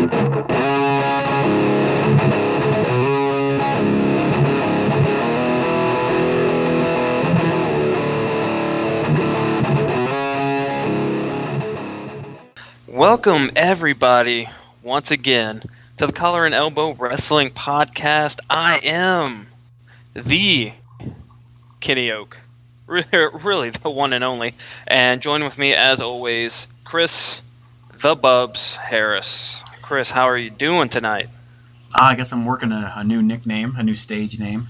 Welcome, everybody, once again to the Collar and Elbow Wrestling Podcast. I am the Kenny Oak, really, the one and only. And join with me, as always, Chris the Bubs Harris. Chris, how are you doing tonight? Uh, I guess I'm working a, a, new nickname, a new stage name.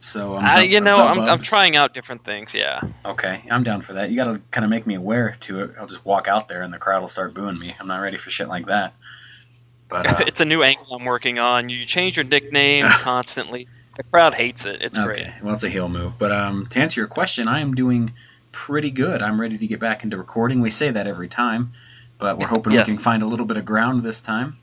So I'm, uh, you know, I'm, I'm trying out different things. Yeah. Okay, I'm down for that. You got to kind of make me aware to it. I'll just walk out there and the crowd will start booing me. I'm not ready for shit like that. But uh, it's a new angle I'm working on. You change your nickname constantly. The crowd hates it. It's okay. great. Well, it's a heel move. But um, to answer your question, I am doing pretty good. I'm ready to get back into recording. We say that every time, but we're hoping yes. we can find a little bit of ground this time.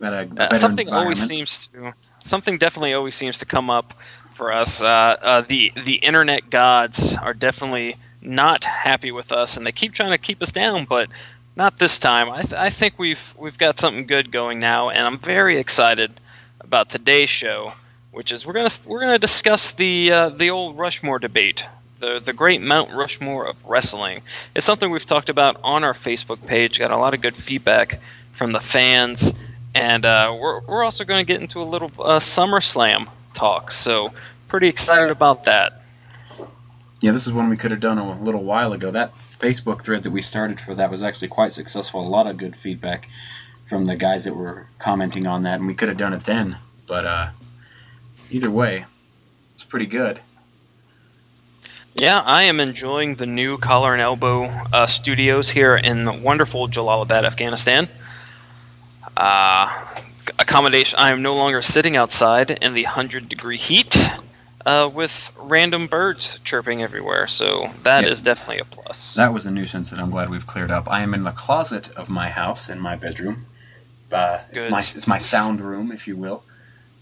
Uh, something always seems to something definitely always seems to come up for us. Uh, uh, the the internet gods are definitely not happy with us, and they keep trying to keep us down, but not this time. I, th- I think we've we've got something good going now, and I'm very excited about today's show, which is we're gonna we're gonna discuss the uh, the old Rushmore debate. The, the great Mount Rushmore of wrestling. It's something we've talked about on our Facebook page. Got a lot of good feedback from the fans, and uh, we're, we're also going to get into a little uh, SummerSlam talk. So pretty excited about that. Yeah, this is one we could have done a little while ago. That Facebook thread that we started for that was actually quite successful. A lot of good feedback from the guys that were commenting on that, and we could have done it then. But uh, either way, it's pretty good. Yeah, I am enjoying the new Collar and Elbow uh, studios here in the wonderful Jalalabad, Afghanistan. Uh, accommodation. I am no longer sitting outside in the 100 degree heat uh, with random birds chirping everywhere. So that is definitely a plus. That was a nuisance that I'm glad we've cleared up. I am in the closet of my house in my bedroom. Uh, Good. My, it's my sound room, if you will.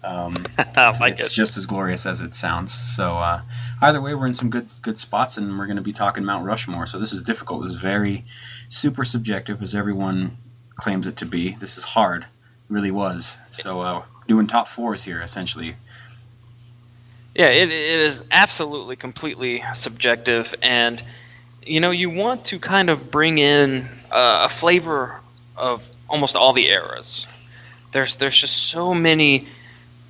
Um, I like it's it. just as glorious as it sounds. So uh, either way, we're in some good good spots, and we're going to be talking Mount Rushmore. So this is difficult. This is very super subjective, as everyone claims it to be. This is hard it really was. So uh, doing top fours here essentially. Yeah, it, it is absolutely completely subjective, and you know you want to kind of bring in uh, a flavor of almost all the eras. There's there's just so many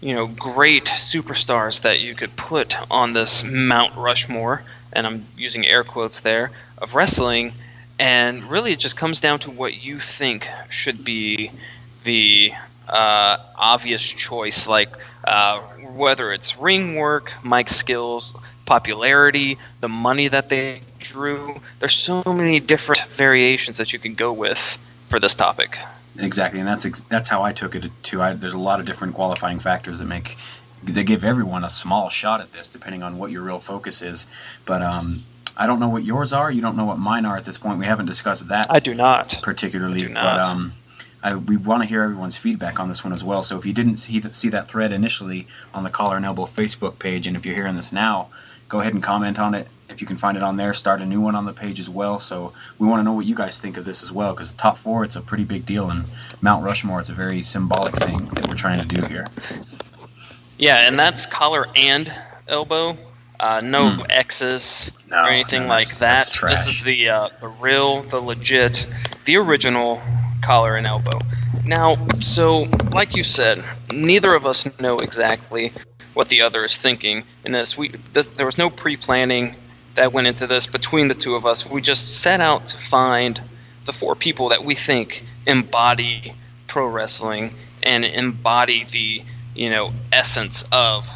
you know great superstars that you could put on this Mount Rushmore, and I'm using air quotes there of wrestling. And really, it just comes down to what you think should be the uh, obvious choice, like uh, whether it's ring work, mic skills, popularity, the money that they drew. There's so many different variations that you can go with for this topic. Exactly, and that's ex- that's how I took it too. I, there's a lot of different qualifying factors that make they give everyone a small shot at this, depending on what your real focus is. But um, I don't know what yours are. You don't know what mine are at this point. We haven't discussed that. I do not particularly. I do not. But um, I, we want to hear everyone's feedback on this one as well. So if you didn't see that, see that thread initially on the Collar and Elbow Facebook page, and if you're hearing this now, go ahead and comment on it. If you can find it on there, start a new one on the page as well. So we want to know what you guys think of this as well, because the top four, it's a pretty big deal, and Mount Rushmore, it's a very symbolic thing that we're trying to do here. Yeah, and that's collar and elbow. Uh, no mm. X's no, or anything no, like that. This is the uh, the real, the legit, the original collar and elbow. Now, so like you said, neither of us know exactly what the other is thinking in this. We this, there was no pre-planning that went into this between the two of us. We just set out to find the four people that we think embody pro wrestling and embody the you know essence of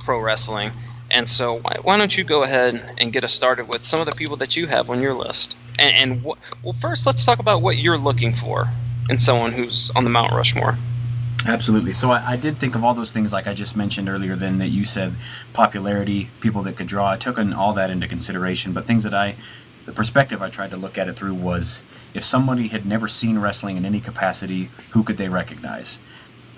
pro wrestling. And so, why, why don't you go ahead and get us started with some of the people that you have on your list? And, and wh- well, first, let's talk about what you're looking for in someone who's on the Mount Rushmore. Absolutely. So I, I, did think of all those things, like I just mentioned earlier. Then that you said popularity, people that could draw. I took in all that into consideration, but things that I, the perspective I tried to look at it through was if somebody had never seen wrestling in any capacity, who could they recognize?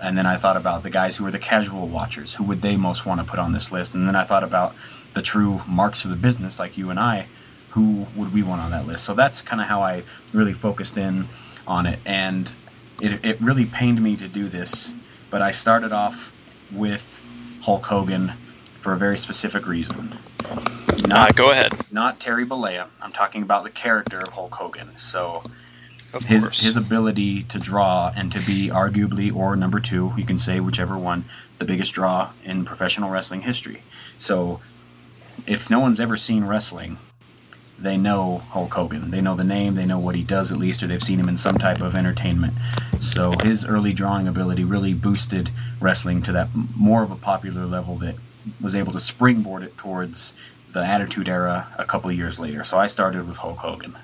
And then I thought about the guys who were the casual watchers. Who would they most want to put on this list? And then I thought about the true marks of the business, like you and I who would we want on that list? So that's kind of how I really focused in on it. And it, it really pained me to do this, but I started off with Hulk Hogan for a very specific reason. Not, uh, go ahead. Not Terry Bollea. I'm talking about the character of Hulk Hogan. So of his course. his ability to draw and to be arguably or number two, you can say whichever one, the biggest draw in professional wrestling history. So if no one's ever seen wrestling, they know Hulk Hogan. They know the name, they know what he does at least, or they've seen him in some type of entertainment. So his early drawing ability really boosted wrestling to that more of a popular level that was able to springboard it towards the Attitude Era a couple of years later. So I started with Hulk Hogan.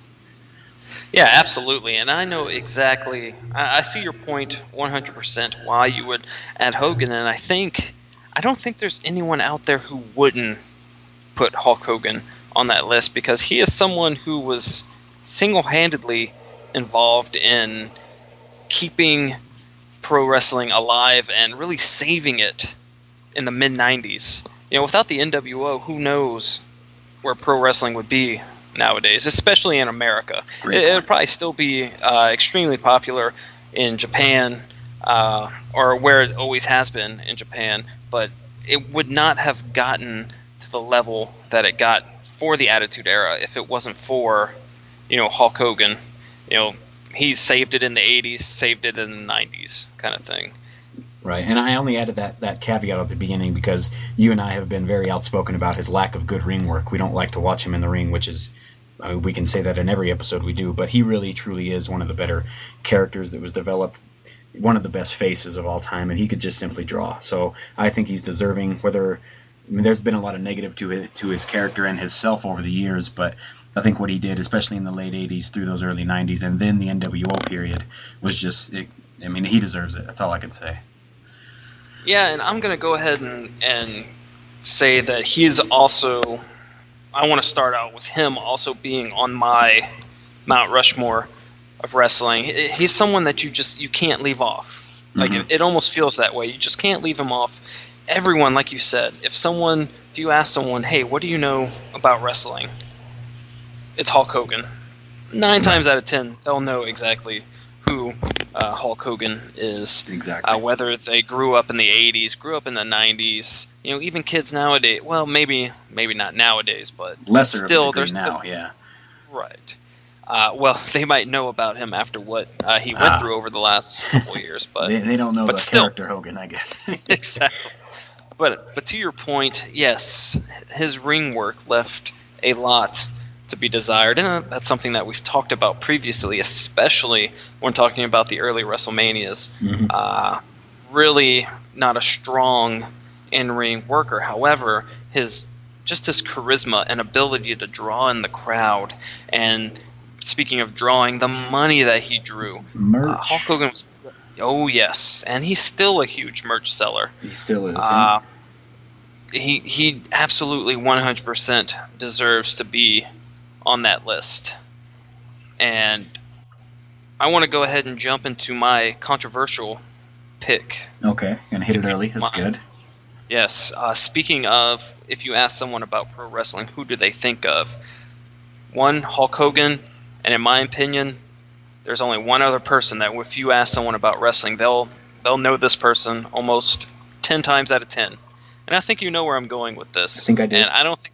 Yeah, absolutely. And I know exactly, I, I see your point 100% why you would add Hogan. And I think, I don't think there's anyone out there who wouldn't put Hulk Hogan on that list because he is someone who was single handedly involved in keeping pro wrestling alive and really saving it in the mid 90s. You know, without the NWO, who knows where pro wrestling would be nowadays, especially in America. It, would probably still be uh, extremely popular in Japan uh, or where it always has been in Japan, but it would not have gotten to the level that it got for the Attitude Era if it wasn't for, you know, Hulk Hogan. You know, he saved it in the 80s, saved it in the 90s, kind of thing. Right, and I only added that, that caveat at the beginning because you and I have been very outspoken about his lack of good ring work. We don't like to watch him in the ring, which is, I mean, we can say that in every episode we do, but he really truly is one of the better characters that was developed, one of the best faces of all time, and he could just simply draw. So I think he's deserving, whether, I mean, there's been a lot of negative to his, to his character and his self over the years, but I think what he did, especially in the late 80s through those early 90s and then the NWO period, was just, it, I mean, he deserves it. That's all I can say. Yeah, and I'm gonna go ahead and and say that he's also. I want to start out with him also being on my Mount Rushmore of wrestling. He's someone that you just you can't leave off. Like mm-hmm. it, it almost feels that way. You just can't leave him off. Everyone, like you said, if someone, if you ask someone, "Hey, what do you know about wrestling?" It's Hulk Hogan. Nine times out of ten, they'll know exactly who uh, Hulk Hogan is. Exactly. Uh, whether they grew up in the '80s, grew up in the '90s, you know, even kids nowadays. Well, maybe maybe not nowadays, but lesser still there's now. yeah. Right. Uh, well, they might know about him after what uh, he went ah. through over the last couple years, but they, they, don't know but the still, character Hogan, I guess. exactly. But but to your point, yes, his ring work left a lot to be desired. And that's something that we've talked about previously, especially when talking about the early WrestleManias. Mm-hmm. Uh, really not a strong in-ring worker. However, his just his charisma and ability to draw in the crowd, and speaking of drawing, the money that he drew. Merch. Uh, Hulk Hogan was, oh yes, and he's still a huge merch seller. He still is. Uh, he he absolutely 100% deserves to be on that list. And I want to go ahead and jump into my controversial pick. Okay, and hit it early. That's good. Yes. Uh, speaking of, if you ask someone about pro wrestling, who do they think of? One, Hulk Hogan, and in my opinion, there's only one other person that if you ask someone about wrestling, they'll they'll know this person almost ten times out of ten. And I think you know where I'm going with this. I think I do. And I don't think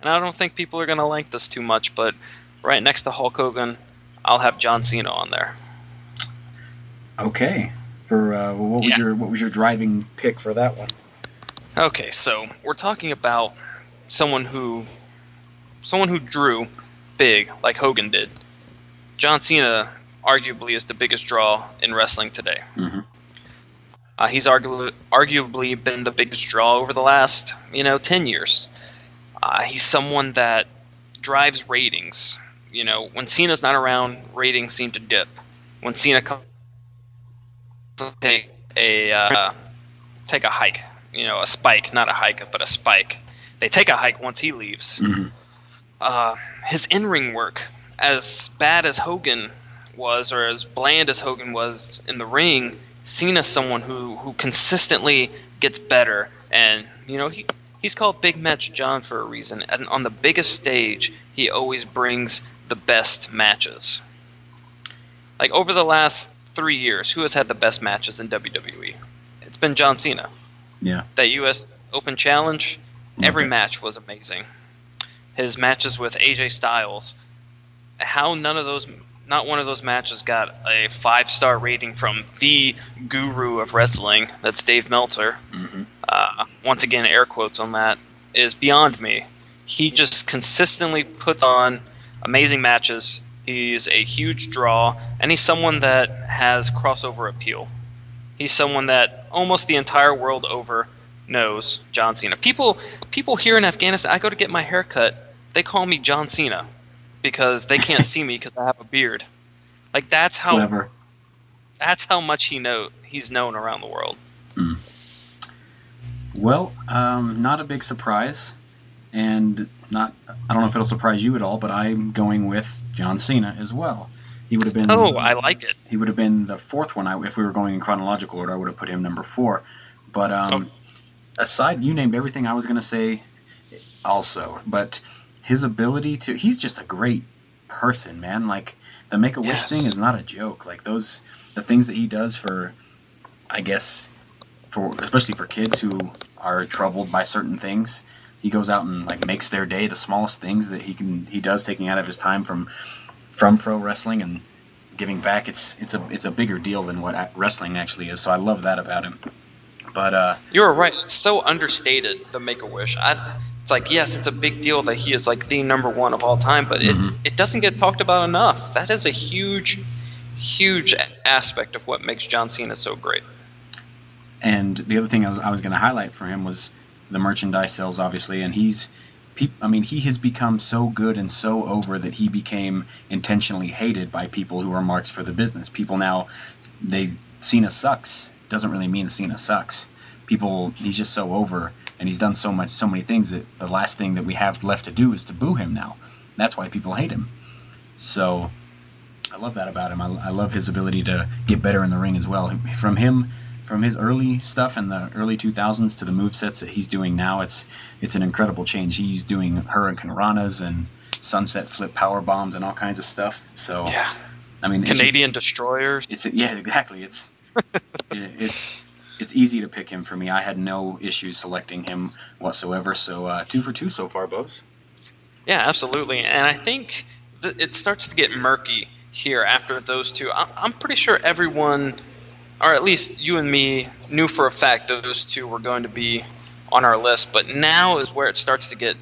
and I don't think people are going to like this too much, but right next to Hulk Hogan, I'll have John Cena on there. Okay. For uh, what was yeah. your what was your driving pick for that one? Okay, so we're talking about someone who someone who drew big like Hogan did. John Cena arguably is the biggest draw in wrestling today. Mm-hmm. Uh, he's arguably arguably been the biggest draw over the last you know ten years. Uh, he's someone that drives ratings. You know, when Cena's not around, ratings seem to dip. When Cena comes, take a uh, take a hike. You know, a spike, not a hike, but a spike. They take a hike once he leaves. Mm-hmm. Uh, his in-ring work, as bad as Hogan was, or as bland as Hogan was in the ring, Cena's someone who who consistently gets better, and you know he he's called Big Match John for a reason. And on the biggest stage, he always brings the best matches. Like over the last three years, who has had the best matches in WWE? It's been John Cena. Yeah. That U.S. Open Challenge, every match was amazing. His matches with AJ Styles, how none of those, not one of those matches got a five star rating from the guru of wrestling. That's Dave Meltzer. Mm-hmm. Uh, once again, air quotes on that is beyond me. He just consistently puts on amazing matches. He's a huge draw, and he's someone that has crossover appeal. He's someone that almost the entire world over knows John Cena. People people here in Afghanistan, I go to get my hair cut, they call me John Cena because they can't see me because I have a beard. Like that's how Clever. that's how much he know he's known around the world. Mm. Well, um, not a big surprise, and not I don't know if it'll surprise you at all, but I'm going with John Cena as well. He would have been. Oh, I like it. He would have been the fourth one. I, if we were going in chronological order, I would have put him number four. But um, oh. aside, you named everything I was going to say, also. But his ability to—he's just a great person, man. Like the Make a Wish yes. thing is not a joke. Like those, the things that he does for, I guess, for especially for kids who are troubled by certain things. He goes out and like makes their day. The smallest things that he can he does, taking out of his time from from pro wrestling and giving back. It's it's a it's a bigger deal than what wrestling actually is. So I love that about him. But uh, you're right. It's so understated. The Make a Wish. It's like yes, it's a big deal that he is like the number one of all time, but it mm-hmm. it doesn't get talked about enough. That is a huge, huge aspect of what makes John Cena so great. And the other thing I was, I was going to highlight for him was the merchandise sales, obviously, and he's I mean, he has become so good and so over that he became intentionally hated by people who are marks for the business. People now, they Cena sucks doesn't really mean Cena sucks. People, he's just so over, and he's done so much, so many things that the last thing that we have left to do is to boo him now. That's why people hate him. So, I love that about him. I, I love his ability to get better in the ring as well. From him from his early stuff in the early 2000s to the move sets that he's doing now, it's it's an incredible change. He's doing hurricane ranas and sunset flip power bombs and all kinds of stuff. So yeah, I mean Canadian it's just, destroyers. It's yeah, exactly. It's it, it's it's easy to pick him for me. I had no issues selecting him whatsoever. So uh, two for two so far, Bose. Yeah, absolutely. And I think it starts to get murky here after those two. I'm pretty sure everyone or at least you and me knew for a fact those two were going to be on our list. But now is where it starts to get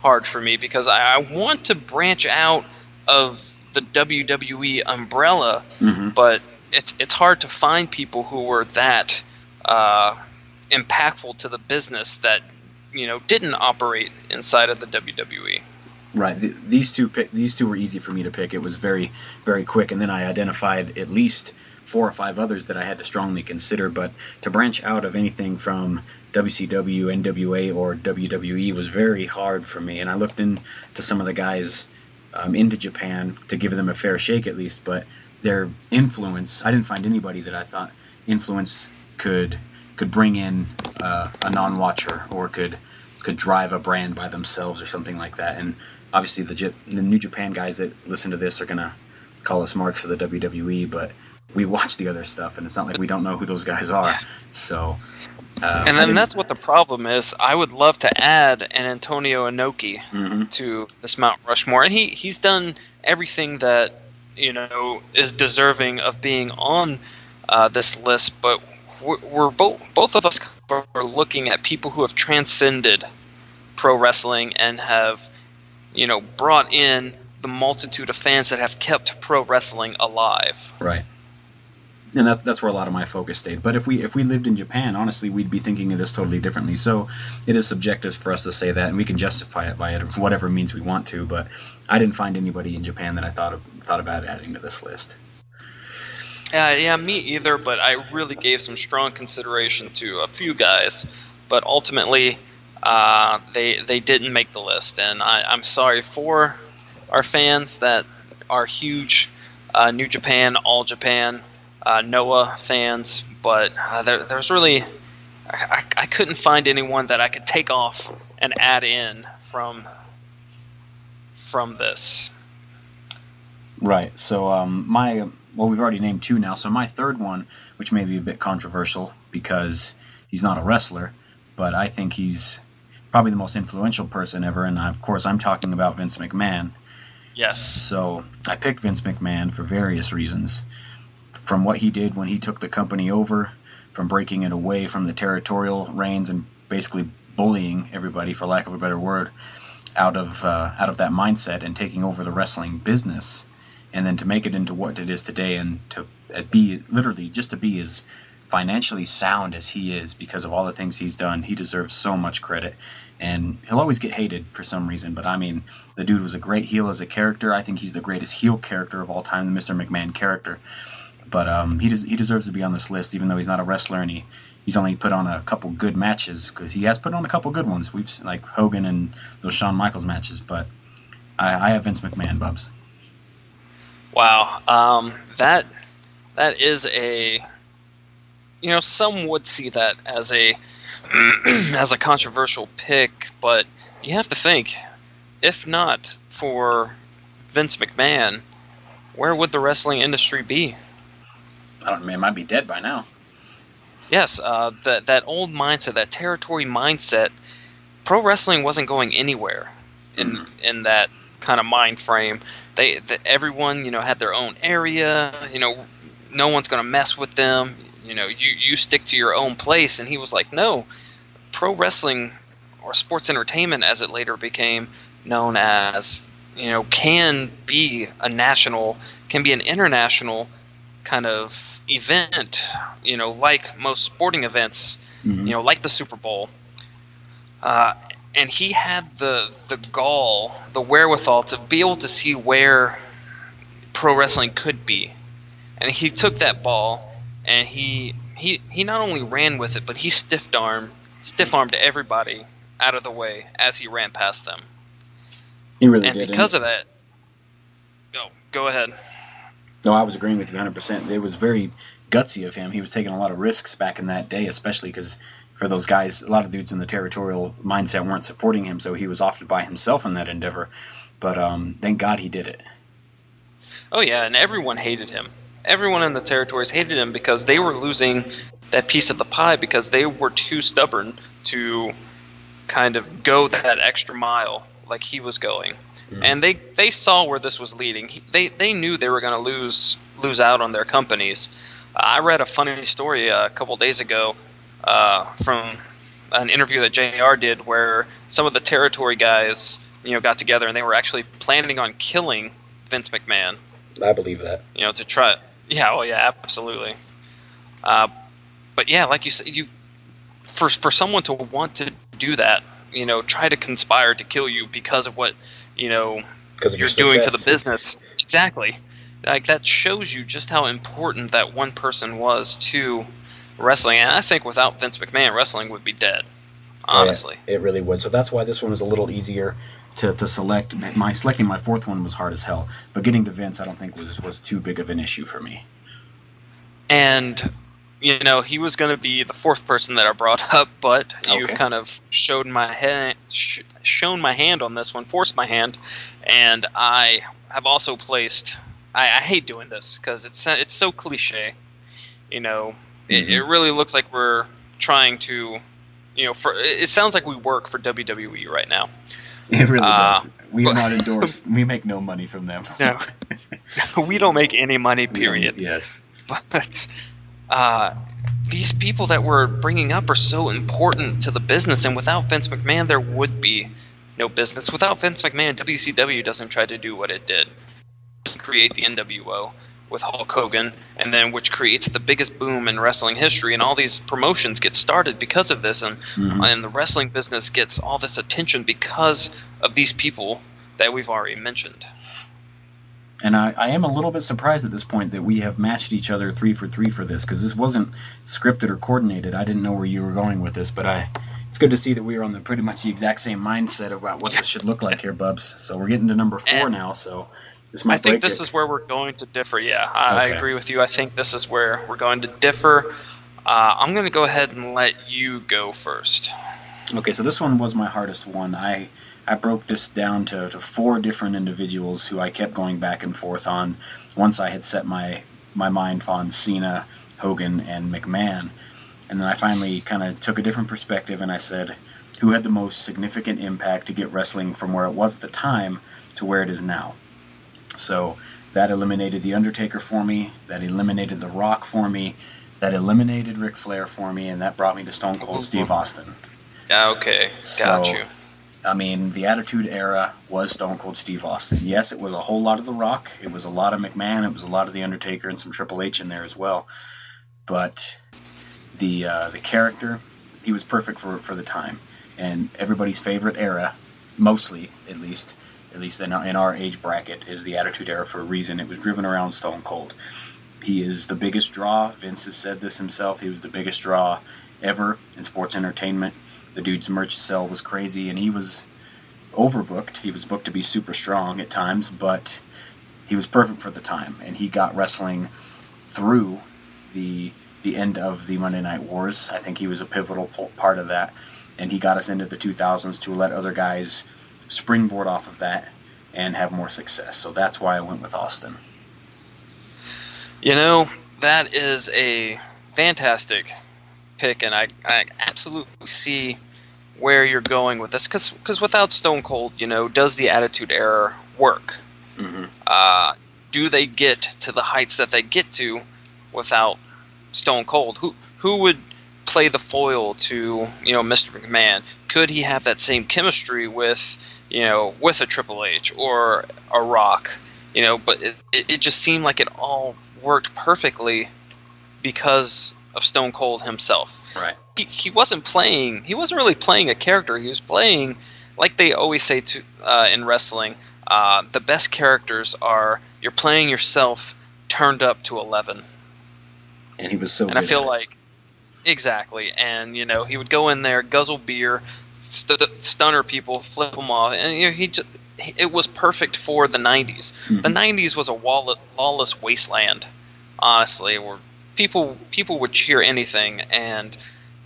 hard for me because I, I want to branch out of the WWE umbrella, mm-hmm. but it's it's hard to find people who were that uh, impactful to the business that you know didn't operate inside of the WWE. Right. these two these two were easy for me to pick. It was very very quick, and then I identified at least four or five others that I had to strongly consider. But to branch out of anything from WCW, NWA, or WWE was very hard for me. And I looked into some of the guys um, into Japan to give them a fair shake at least. But their influence, I didn't find anybody that I thought influence could could bring in uh, a non-watcher or could could drive a brand by themselves or something like that. And obviously the the New Japan guys that listen to this are gonna call us marks for the WWE, but we watch the other stuff, and it's not like we don't know who those guys are. So. Uh, and then that's what the problem is. I would love to add an Antonio Inoki mm-hmm. to this Mount Rushmore, and he he's done everything that you know is deserving of being on uh, this list. But we're, we're both both of us are looking at people who have transcended pro wrestling and have you know brought in the multitude of fans that have kept pro wrestling alive. Right and that's that's where a lot of my focus stayed. But if we if we lived in Japan, honestly, we'd be thinking of this totally differently. So it is subjective for us to say that, and we can justify it by whatever means we want to. But I didn't find anybody in Japan that I thought of, thought about adding to this list. Uh, yeah, me either. But I really gave some strong consideration to a few guys, but ultimately, uh, they they didn't make the list, and I, I'm sorry for our fans that are huge uh, New Japan, All Japan uh, Noah fans, but uh, there, there's really I, I couldn't find anyone that I could take off and add in from from this. Right. So um, my well, we've already named two now. So my third one, which may be a bit controversial because he's not a wrestler, but I think he's probably the most influential person ever. And of course, I'm talking about Vince McMahon. Yes. So I picked Vince McMahon for various reasons. From what he did when he took the company over, from breaking it away from the territorial reins and basically bullying everybody, for lack of a better word, out of uh, out of that mindset and taking over the wrestling business, and then to make it into what it is today, and to uh, be literally just to be as financially sound as he is because of all the things he's done, he deserves so much credit. And he'll always get hated for some reason, but I mean, the dude was a great heel as a character. I think he's the greatest heel character of all time, the Mr. McMahon character. But um, he des- he deserves to be on this list, even though he's not a wrestler and he he's only put on a couple good matches because he has put on a couple good ones. We've seen, like Hogan and those Shawn Michaels matches, but I, I have Vince McMahon, Bubs. Wow, um, that that is a you know some would see that as a as a controversial pick, but you have to think if not for Vince McMahon, where would the wrestling industry be? I don't mean it might be dead by now. Yes, uh, that that old mindset, that territory mindset, pro wrestling wasn't going anywhere in mm-hmm. in that kind of mind frame. They, the, everyone, you know, had their own area. You know, no one's going to mess with them. You know, you you stick to your own place. And he was like, no, pro wrestling or sports entertainment, as it later became known as, you know, can be a national, can be an international kind of event, you know, like most sporting events, mm-hmm. you know, like the Super Bowl. Uh, and he had the the gall, the wherewithal to be able to see where pro wrestling could be, and he took that ball and he he he not only ran with it, but he stiff armed stiff armed everybody out of the way as he ran past them. He really and did. And because of that, go go ahead. No, I was agreeing with you 100%. It was very gutsy of him. He was taking a lot of risks back in that day, especially because for those guys, a lot of dudes in the territorial mindset weren't supporting him, so he was often by himself in that endeavor. But um, thank God he did it. Oh, yeah, and everyone hated him. Everyone in the territories hated him because they were losing that piece of the pie because they were too stubborn to kind of go that extra mile like he was going. Mm-hmm. And they, they saw where this was leading. They they knew they were going to lose lose out on their companies. I read a funny story a couple days ago uh, from an interview that JR did where some of the territory guys you know got together and they were actually planning on killing Vince McMahon. I believe that. You know to try. Yeah. Oh yeah. Absolutely. Uh, but yeah, like you said, you for for someone to want to do that, you know, try to conspire to kill you because of what you know you're doing to the business. Exactly. Like that shows you just how important that one person was to wrestling. And I think without Vince McMahon, wrestling would be dead. Honestly, yeah, it really would. So that's why this one was a little easier to, to select. My selecting my fourth one was hard as hell, but getting to Vince, I don't think was was too big of an issue for me. And you know, he was going to be the fourth person that I brought up, but okay. you've kind of showed my hand, sh- shown my hand on this one, forced my hand, and I have also placed. I, I hate doing this because it's it's so cliche. You know, mm-hmm. it, it really looks like we're trying to, you know, for it sounds like we work for WWE right now. It really uh, does. We are not endorsed. we make no money from them. no, we don't make any money. Period. Yes, but uh, these people that we're bringing up are so important to the business, and without Vince McMahon, there would be no business. Without Vince McMahon, WCW doesn't try to do what it did create the NWO with Hulk Hogan, and then which creates the biggest boom in wrestling history. And all these promotions get started because of this, and mm-hmm. and the wrestling business gets all this attention because of these people that we've already mentioned. And I, I am a little bit surprised at this point that we have matched each other three for three for this because this wasn't scripted or coordinated. I didn't know where you were going with this, but I it's good to see that we are on the pretty much the exact same mindset about what this should look like here, Bubs. So we're getting to number four and now. So this might. I think this it. is where we're going to differ. Yeah, I, okay. I, agree with you. I think this is where we're going to differ. Uh, I'm going to go ahead and let you go first. Okay, so this one was my hardest one. I I broke this down to, to four different individuals who I kept going back and forth on once I had set my my mind on Cena, Hogan, and McMahon. And then I finally kind of took a different perspective and I said, who had the most significant impact to get wrestling from where it was at the time to where it is now? So that eliminated The Undertaker for me, that eliminated The Rock for me, that eliminated Ric Flair for me, and that brought me to Stone Cold Steve Austin. Okay, got so, you. I mean, the Attitude Era was Stone Cold Steve Austin. Yes, it was a whole lot of The Rock, it was a lot of McMahon, it was a lot of The Undertaker, and some Triple H in there as well. But the uh, the character, he was perfect for for the time, and everybody's favorite era, mostly at least, at least in our, in our age bracket, is the Attitude Era for a reason. It was driven around Stone Cold. He is the biggest draw. Vince has said this himself. He was the biggest draw ever in sports entertainment. The dude's merch sell was crazy, and he was overbooked. He was booked to be super strong at times, but he was perfect for the time, and he got wrestling through the the end of the Monday Night Wars. I think he was a pivotal part of that, and he got us into the 2000s to let other guys springboard off of that and have more success. So that's why I went with Austin. You know, that is a fantastic pick, and I, I absolutely see where you're going with this. Because without Stone Cold, you know, does the Attitude Era work? Mm-hmm. Uh, do they get to the heights that they get to without Stone Cold? Who who would play the foil to you know Mr. McMahon? Could he have that same chemistry with you know with a Triple H or a Rock? You know, but it, it just seemed like it all worked perfectly because of Stone Cold himself. Right. He, he wasn't playing. He wasn't really playing a character. He was playing, like they always say to uh, in wrestling. Uh, the best characters are you're playing yourself turned up to eleven. And he was so. And I feel like, exactly. And you know, he would go in there, guzzle beer, st- stunner people, flip them off, and you know, he just it was perfect for the 90s. Mm-hmm. The 90s was a lawless wasteland, honestly, where people people would cheer anything, and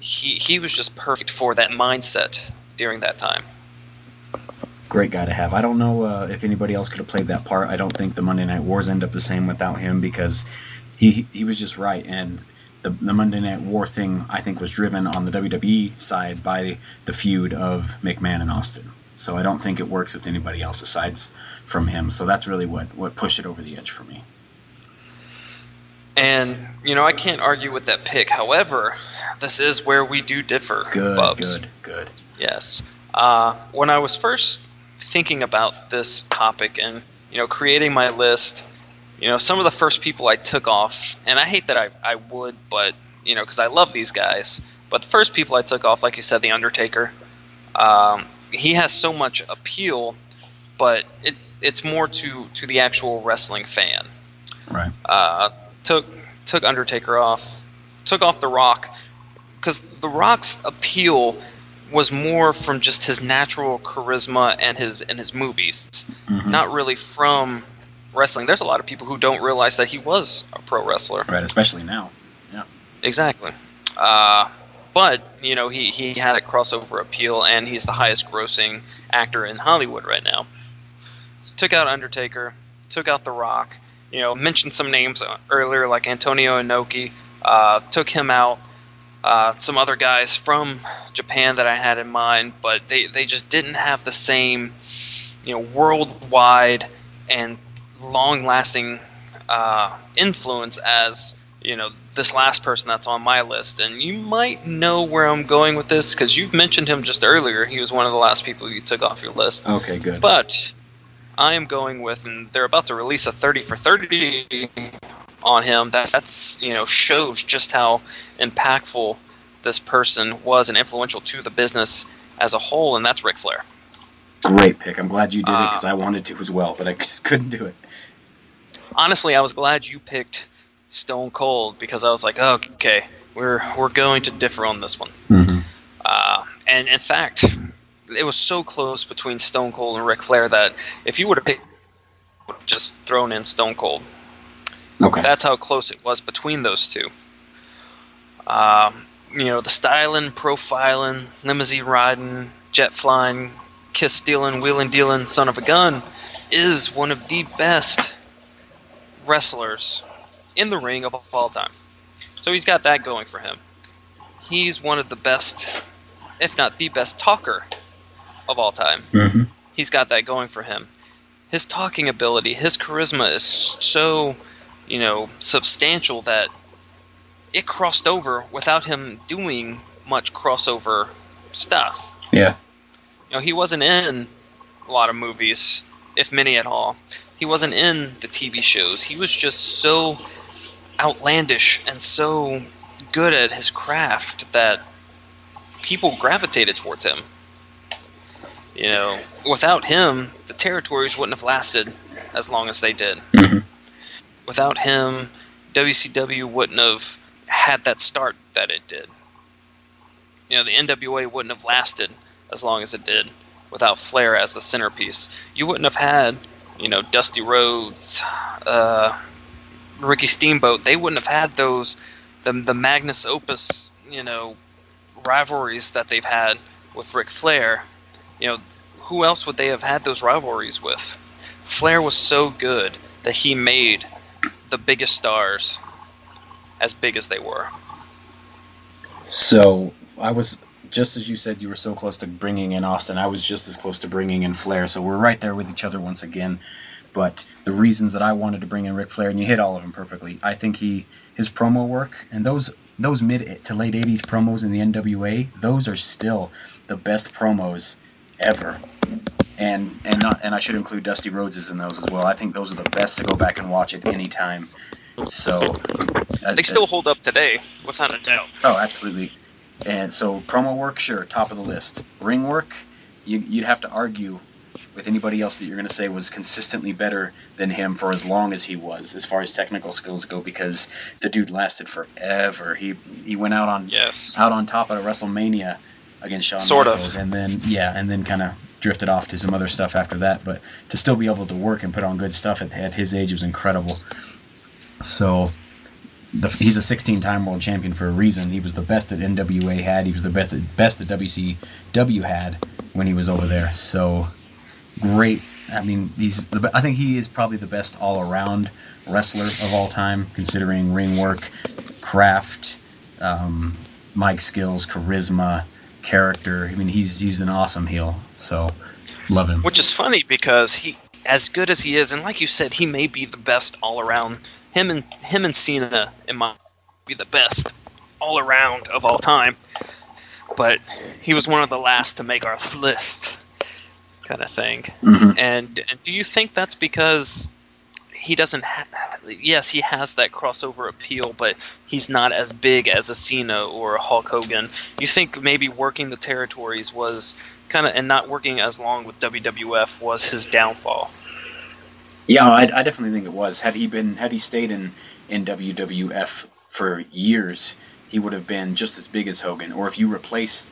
he he was just perfect for that mindset during that time. Great guy to have. I don't know uh, if anybody else could have played that part. I don't think the Monday Night Wars end up the same without him because he he was just right and. The, the Monday Night War thing, I think, was driven on the WWE side by the feud of McMahon and Austin. So I don't think it works with anybody else aside from him. So that's really what, what pushed it over the edge for me. And, you know, I can't argue with that pick. However, this is where we do differ. Good, Bubs. good, good. Yes. Uh, when I was first thinking about this topic and, you know, creating my list, you know, some of the first people I took off, and I hate that I, I would, but, you know, because I love these guys. But the first people I took off, like you said, The Undertaker. Um, he has so much appeal, but it it's more to to the actual wrestling fan. Right. Uh, took took Undertaker off, took off The Rock, because The Rock's appeal was more from just his natural charisma and his and his movies, mm-hmm. not really from wrestling. There's a lot of people who don't realize that he was a pro wrestler. Right, especially now. Yeah. Exactly. Uh, but you know he he had a crossover appeal, and he's the highest grossing actor in Hollywood right now. So took out Undertaker, took out The Rock. You know, mentioned some names earlier like Antonio Inoki. Uh, took him out. Uh, some other guys from Japan that I had in mind, but they, they just didn't have the same, you know, worldwide and long lasting uh, influence as you know this last person that's on my list and you might know where i'm going with this because you've mentioned him just earlier he was one of the last people you took off your list okay good but i am going with and they're about to release a 30 for 30 on him that's that's you know shows just how impactful this person was and influential to the business as a whole and that's Ric Flair great pick i'm glad you did it because uh, i wanted to as well but i just couldn't do it honestly i was glad you picked Stone Cold because I was like, oh, okay, we're we're going to differ on this one. Mm-hmm. Uh, and in fact, it was so close between Stone Cold and Ric Flair that if you would have picked, just thrown in Stone Cold. Okay. That's how close it was between those two. Um, you know, the styling, profiling, limousine riding, jet flying, kiss stealing, wheeling dealing, son of a gun is one of the best wrestlers in the ring of all time. So he's got that going for him. He's one of the best, if not the best talker of all time. Mm-hmm. He's got that going for him. His talking ability, his charisma is so, you know, substantial that it crossed over without him doing much crossover stuff. Yeah. You know, he wasn't in a lot of movies, if many at all. He wasn't in the TV shows. He was just so outlandish and so good at his craft that people gravitated towards him. You know, without him, the territories wouldn't have lasted as long as they did. Mm-hmm. Without him, WCW wouldn't have had that start that it did. You know, the NWA wouldn't have lasted as long as it did without Flair as the centerpiece. You wouldn't have had, you know, Dusty Rhodes, uh, Ricky Steamboat. They wouldn't have had those, the, the Magnus Opus, you know, rivalries that they've had with Ric Flair. You know, who else would they have had those rivalries with? Flair was so good that he made the biggest stars as big as they were. So I was just as you said, you were so close to bringing in Austin. I was just as close to bringing in Flair. So we're right there with each other once again. But the reasons that I wanted to bring in Ric Flair, and you hit all of them perfectly. I think he his promo work and those those mid to late '80s promos in the NWA, those are still the best promos ever. And and not and I should include Dusty Rhodes's in those as well. I think those are the best to go back and watch at any time. So uh, they still uh, hold up today, without a doubt. Oh, absolutely. And so promo work, sure, top of the list. Ring work, you, would have to argue with anybody else that you're going to say was consistently better than him for as long as he was, as far as technical skills go, because the dude lasted forever. He he went out on yes. out on top at a WrestleMania against Shawn sort Michaels, of. and then yeah, and then kind of drifted off to some other stuff after that. But to still be able to work and put on good stuff at, at his age was incredible. So the, he's a 16-time world champion for a reason. He was the best that NWA had. He was the best best that WCW had when he was over there. So great. I mean, he's. The, I think he is probably the best all-around wrestler of all time, considering ring work, craft, um, mic skills, charisma, character. I mean, he's he's an awesome heel. So love him. Which is funny because he, as good as he is, and like you said, he may be the best all-around him and him and Cena in my be the best all around of all time. But he was one of the last to make our list, kind of thing. Mm-hmm. And, and do you think that's because he doesn't? Ha- yes, he has that crossover appeal, but he's not as big as a Cena or a Hulk Hogan. You think maybe working the territories was kind of and not working as long with WWF was his downfall? Yeah, I, I definitely think it was. Had he been, had he stayed in in WWF for years, he would have been just as big as Hogan. Or if you replaced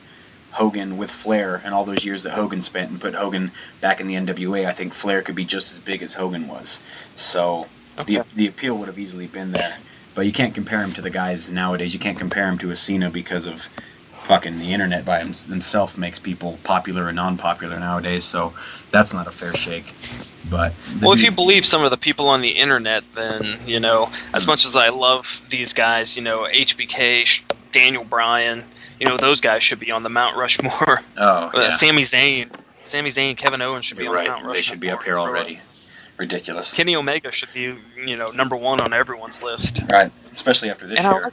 Hogan with Flair and all those years that Hogan spent and put Hogan back in the NWA, I think Flair could be just as big as Hogan was. So okay. the the appeal would have easily been there. But you can't compare him to the guys nowadays. You can't compare him to a Cena because of fucking the internet by himself makes people popular and non-popular nowadays. So that's not a fair shake. But well, if you believe some of the people on the internet, then you know, as hmm. much as I love these guys, you know, HBK, Daniel Bryan, you know, those guys should be on the Mount Rushmore. Oh, uh, yeah. Sami Zayn, Sami Zayn, Kevin Owens should be You're on right. the Mount Rushmore. They should be up here already. Ridiculous. Kenny Omega should be, you know, number one on everyone's list. Right, especially after this and year.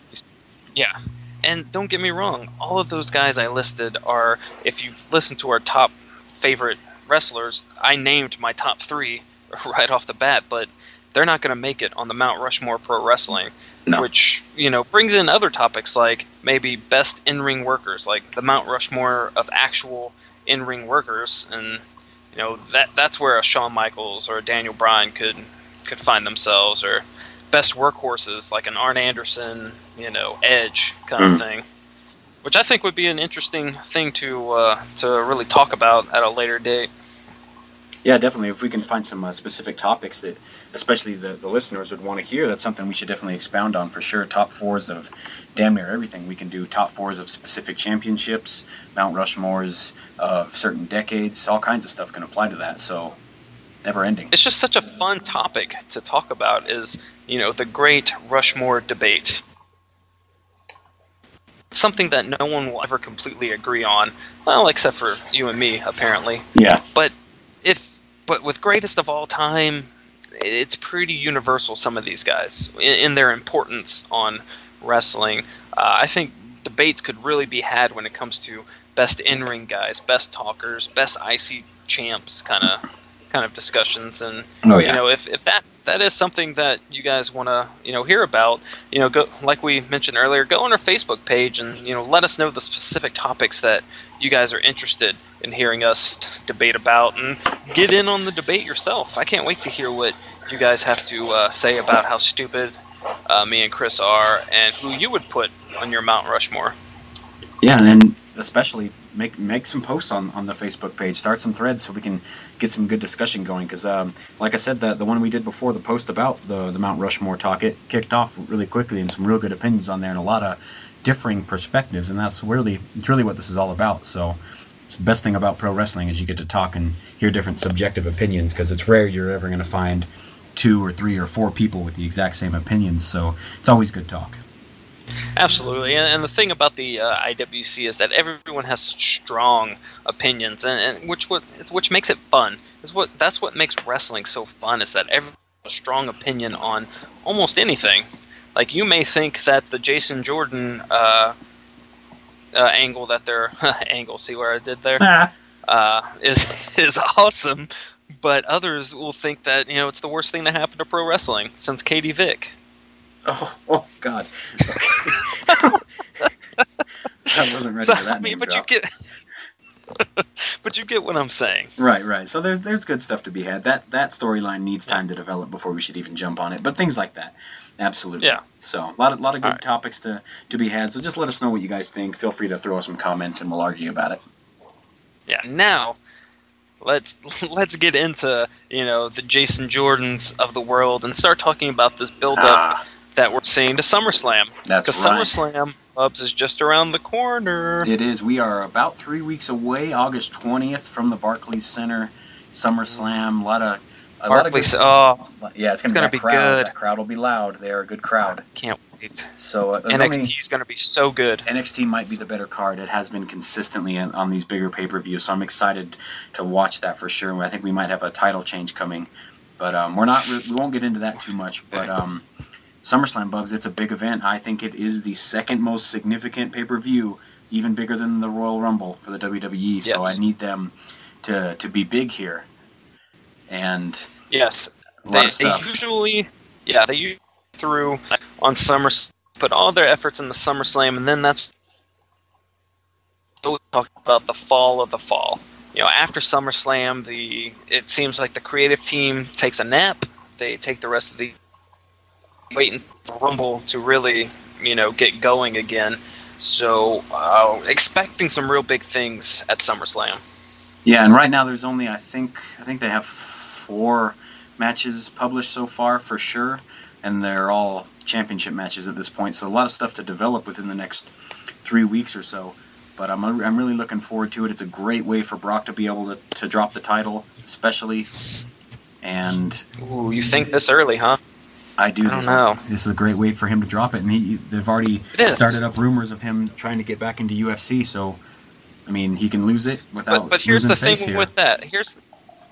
yeah, and don't get me wrong, all of those guys I listed are, if you've listened to our top favorite wrestlers, I named my top three right off the bat, but they're not going to make it on the Mount Rushmore Pro Wrestling, no. which you know brings in other topics like maybe best in-ring workers, like the Mount Rushmore of actual in-ring workers, and you know that that's where a Shawn Michaels or a Daniel Bryan could could find themselves, or best workhorses like an Arn Anderson, you know, Edge kind mm. of thing, which I think would be an interesting thing to uh, to really talk about at a later date. Yeah, definitely. If we can find some uh, specific topics that, especially the, the listeners would want to hear, that's something we should definitely expound on for sure. Top fours of damn near everything. We can do top fours of specific championships, Mount Rushmores of certain decades. All kinds of stuff can apply to that. So never ending. It's just such a fun topic to talk about. Is you know the Great Rushmore debate. Something that no one will ever completely agree on, well, except for you and me, apparently. Yeah. But but with greatest of all time, it's pretty universal. Some of these guys in, in their importance on wrestling. Uh, I think debates could really be had when it comes to best in-ring guys, best talkers, best IC champs, kind of kind of discussions. And oh, yeah. you know, if, if that that is something that you guys want to you know hear about, you know, go like we mentioned earlier, go on our Facebook page and you know let us know the specific topics that you guys are interested in hearing us debate about, and get in on the debate yourself. I can't wait to hear what you guys have to uh, say about how stupid uh, me and Chris are, and who you would put on your Mount Rushmore. Yeah, and especially make make some posts on, on the Facebook page. Start some threads so we can get some good discussion going. Because, um, like I said, the the one we did before the post about the the Mount Rushmore talk, it kicked off really quickly and some real good opinions on there and a lot of differing perspectives. And that's really it's really what this is all about. So. It's the best thing about pro wrestling is you get to talk and hear different subjective opinions because it's rare you're ever going to find two or three or four people with the exact same opinions. So it's always good talk. Absolutely, and, and the thing about the uh, IWC is that everyone has such strong opinions, and, and which what which makes it fun. Is what that's what makes wrestling so fun. Is that everyone has a strong opinion on almost anything. Like you may think that the Jason Jordan uh, uh, angle that they're angle, see where I did there, uh, is is awesome, but others will think that you know it's the worst thing that happened to pro wrestling since Katie Vick. Oh, oh God. Okay. I wasn't ready so, for that. I mean, but drop. you get. but you get what I'm saying. Right, right. So there's there's good stuff to be had. That that storyline needs time to develop before we should even jump on it. But things like that, absolutely. Yeah. So a lot of lot of good right. topics to to be had. So just let us know what you guys think. Feel free to throw us some comments, and we'll argue about it. Yeah. Now, let's let's get into you know the Jason Jordans of the world and start talking about this build up. Ah that we're seeing to SummerSlam. That's Because right. SummerSlam, Bubs, is just around the corner. It is. We are about three weeks away, August 20th, from the Barclays Center. SummerSlam. A lot of. A Barclays. Lot of good, oh, yeah, it's going to be crowd. good. That crowd will be loud. They are a good crowd. Can't wait. So uh, NXT is going to be so good. NXT might be the better card. It has been consistently on, on these bigger pay per views, so I'm excited to watch that for sure. I think we might have a title change coming, but um, we're not. We won't get into that too much. But um, SummerSlam Bugs, it's a big event. I think it is the second most significant pay per view, even bigger than the Royal Rumble for the WWE. So. I need them to to be big here. And yes, they, they, usually yeah they usually through on Summer put all their efforts in the SummerSlam, and then that's we talk about the fall of the fall. You know, after SummerSlam, the it seems like the creative team takes a nap. They take the rest of the waiting for Rumble to really, you know, get going again. So, uh, expecting some real big things at SummerSlam. Yeah, and right now there's only I think I think they have four matches published so far for sure, and they're all championship matches at this point. So a lot of stuff to develop within the next three weeks or so. But I'm I'm really looking forward to it. It's a great way for Brock to be able to, to drop the title, especially. And Ooh, you think this early, huh? I do. I don't know. This is a great way for him to drop it, and he they've already started up rumors of him trying to get back into UFC. So, I mean, he can lose it without. But, but here's the thing here. with that. Here's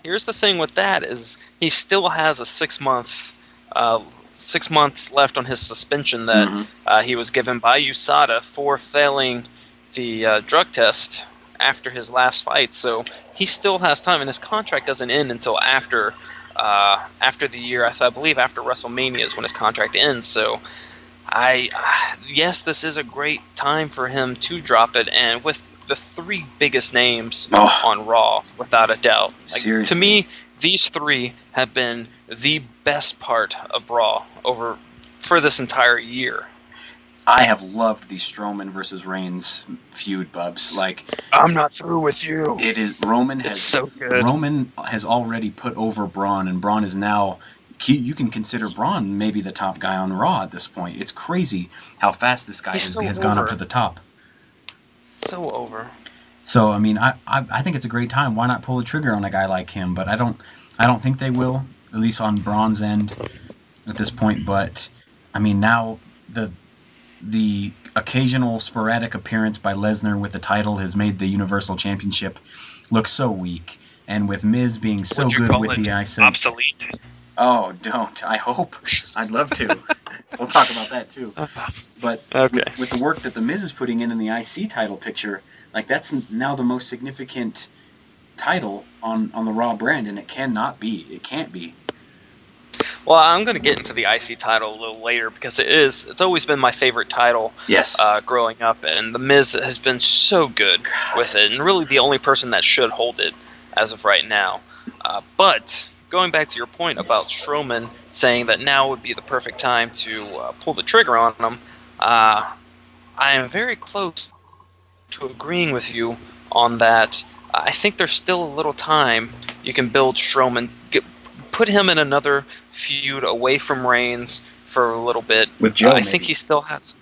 here's the thing with that is he still has a six month. Uh, six months left on his suspension that mm-hmm. uh, he was given by USADA for failing the uh, drug test after his last fight. So he still has time, and his contract doesn't end until after uh, after the year. I, I believe after WrestleMania is when his contract ends. So, I yes, this is a great time for him to drop it, and with the three biggest names oh. on Raw, without a doubt. Like. To me, these three have been the best part of Raw over for this entire year. I have loved the Strowman versus Reigns feud, Bubs. Like I'm not through with you. It is Roman has it's so good. Roman has already put over Braun, and Braun is now. You can consider Braun maybe the top guy on Raw at this point. It's crazy how fast this guy has, so has gone up to the top. So over. So I mean, I, I I think it's a great time. Why not pull the trigger on a guy like him? But I don't I don't think they will, at least on Braun's end at this point. But I mean, now the the occasional sporadic appearance by Lesnar with the title has made the Universal Championship look so weak. And with Miz being so good with the IC, obsolete. Oh, don't. I hope. I'd love to. we'll talk about that too. But okay. with, with, the work that the Miz is putting in in the IC title picture, like that's now the most significant title on on the Raw brand, and it cannot be. It can't be. Well, I'm going to get into the IC title a little later because it is. It's always been my favorite title. Yes. Uh, growing up, and the Miz has been so good God. with it, and really the only person that should hold it as of right now. Uh, but going back to your point about Strowman saying that now would be the perfect time to uh, pull the trigger on him, uh, I am very close to agreeing with you on that. I think there's still a little time you can build Strowman, put him in another feud away from Reigns for a little bit. With Joe, uh, I think he still has.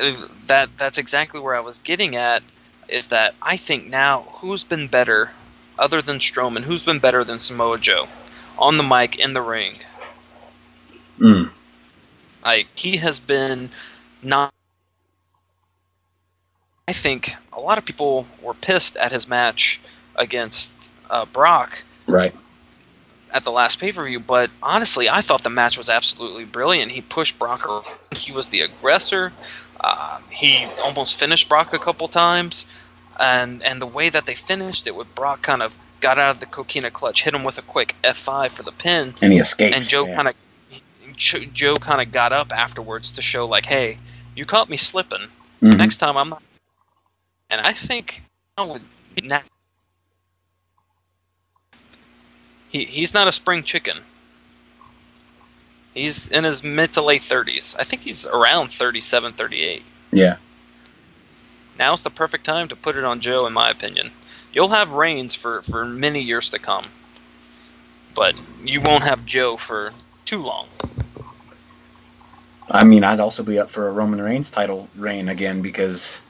Uh, that that's exactly where I was getting at. Is that I think now who's been better, other than Strowman? Who's been better than Samoa Joe, on the mic in the ring? Mm. Like he has been not. I think a lot of people were pissed at his match against uh, Brock. Right at the last pay per view, but honestly, I thought the match was absolutely brilliant. He pushed Brock around. He was the aggressor. Uh, he almost finished Brock a couple times, and and the way that they finished it with Brock kind of got out of the coquina clutch, hit him with a quick F5 for the pin, and he escaped. And Joe yeah. kind of Joe kind of got up afterwards to show like, hey, you caught me slipping. Mm-hmm. Next time I'm not. And I think now he he's not a spring chicken. He's in his mid to late 30s. I think he's around 37, 38. Yeah. Now's the perfect time to put it on Joe, in my opinion. You'll have Reigns for, for many years to come, but you won't have Joe for too long. I mean, I'd also be up for a Roman Reigns title reign again because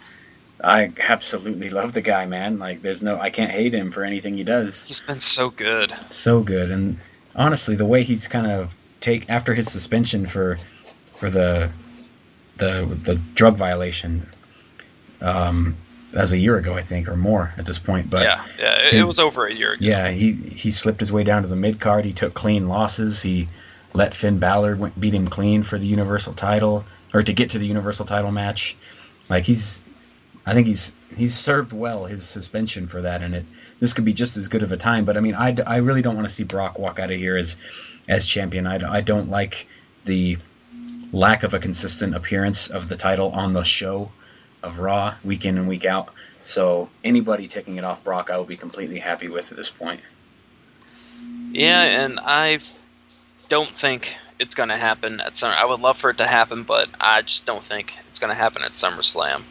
I absolutely love the guy, man. Like, there's no, I can't hate him for anything he does. He's been so good, so good, and honestly, the way he's kind of take after his suspension for for the the the drug violation, um, as a year ago, I think, or more at this point. But yeah, yeah, it, his, was over a year ago. Yeah, he he slipped his way down to the mid card. He took clean losses. He let Finn Balor went, beat him clean for the Universal title, or to get to the Universal title match. Like he's I think he's he's served well his suspension for that, and it this could be just as good of a time. But I mean, I, I really don't want to see Brock walk out of here as as champion. I, I don't like the lack of a consistent appearance of the title on the show of Raw week in and week out. So anybody taking it off Brock, I will be completely happy with at this point. Yeah, and I don't think it's going to happen at Summer. I would love for it to happen, but I just don't think it's going to happen at SummerSlam.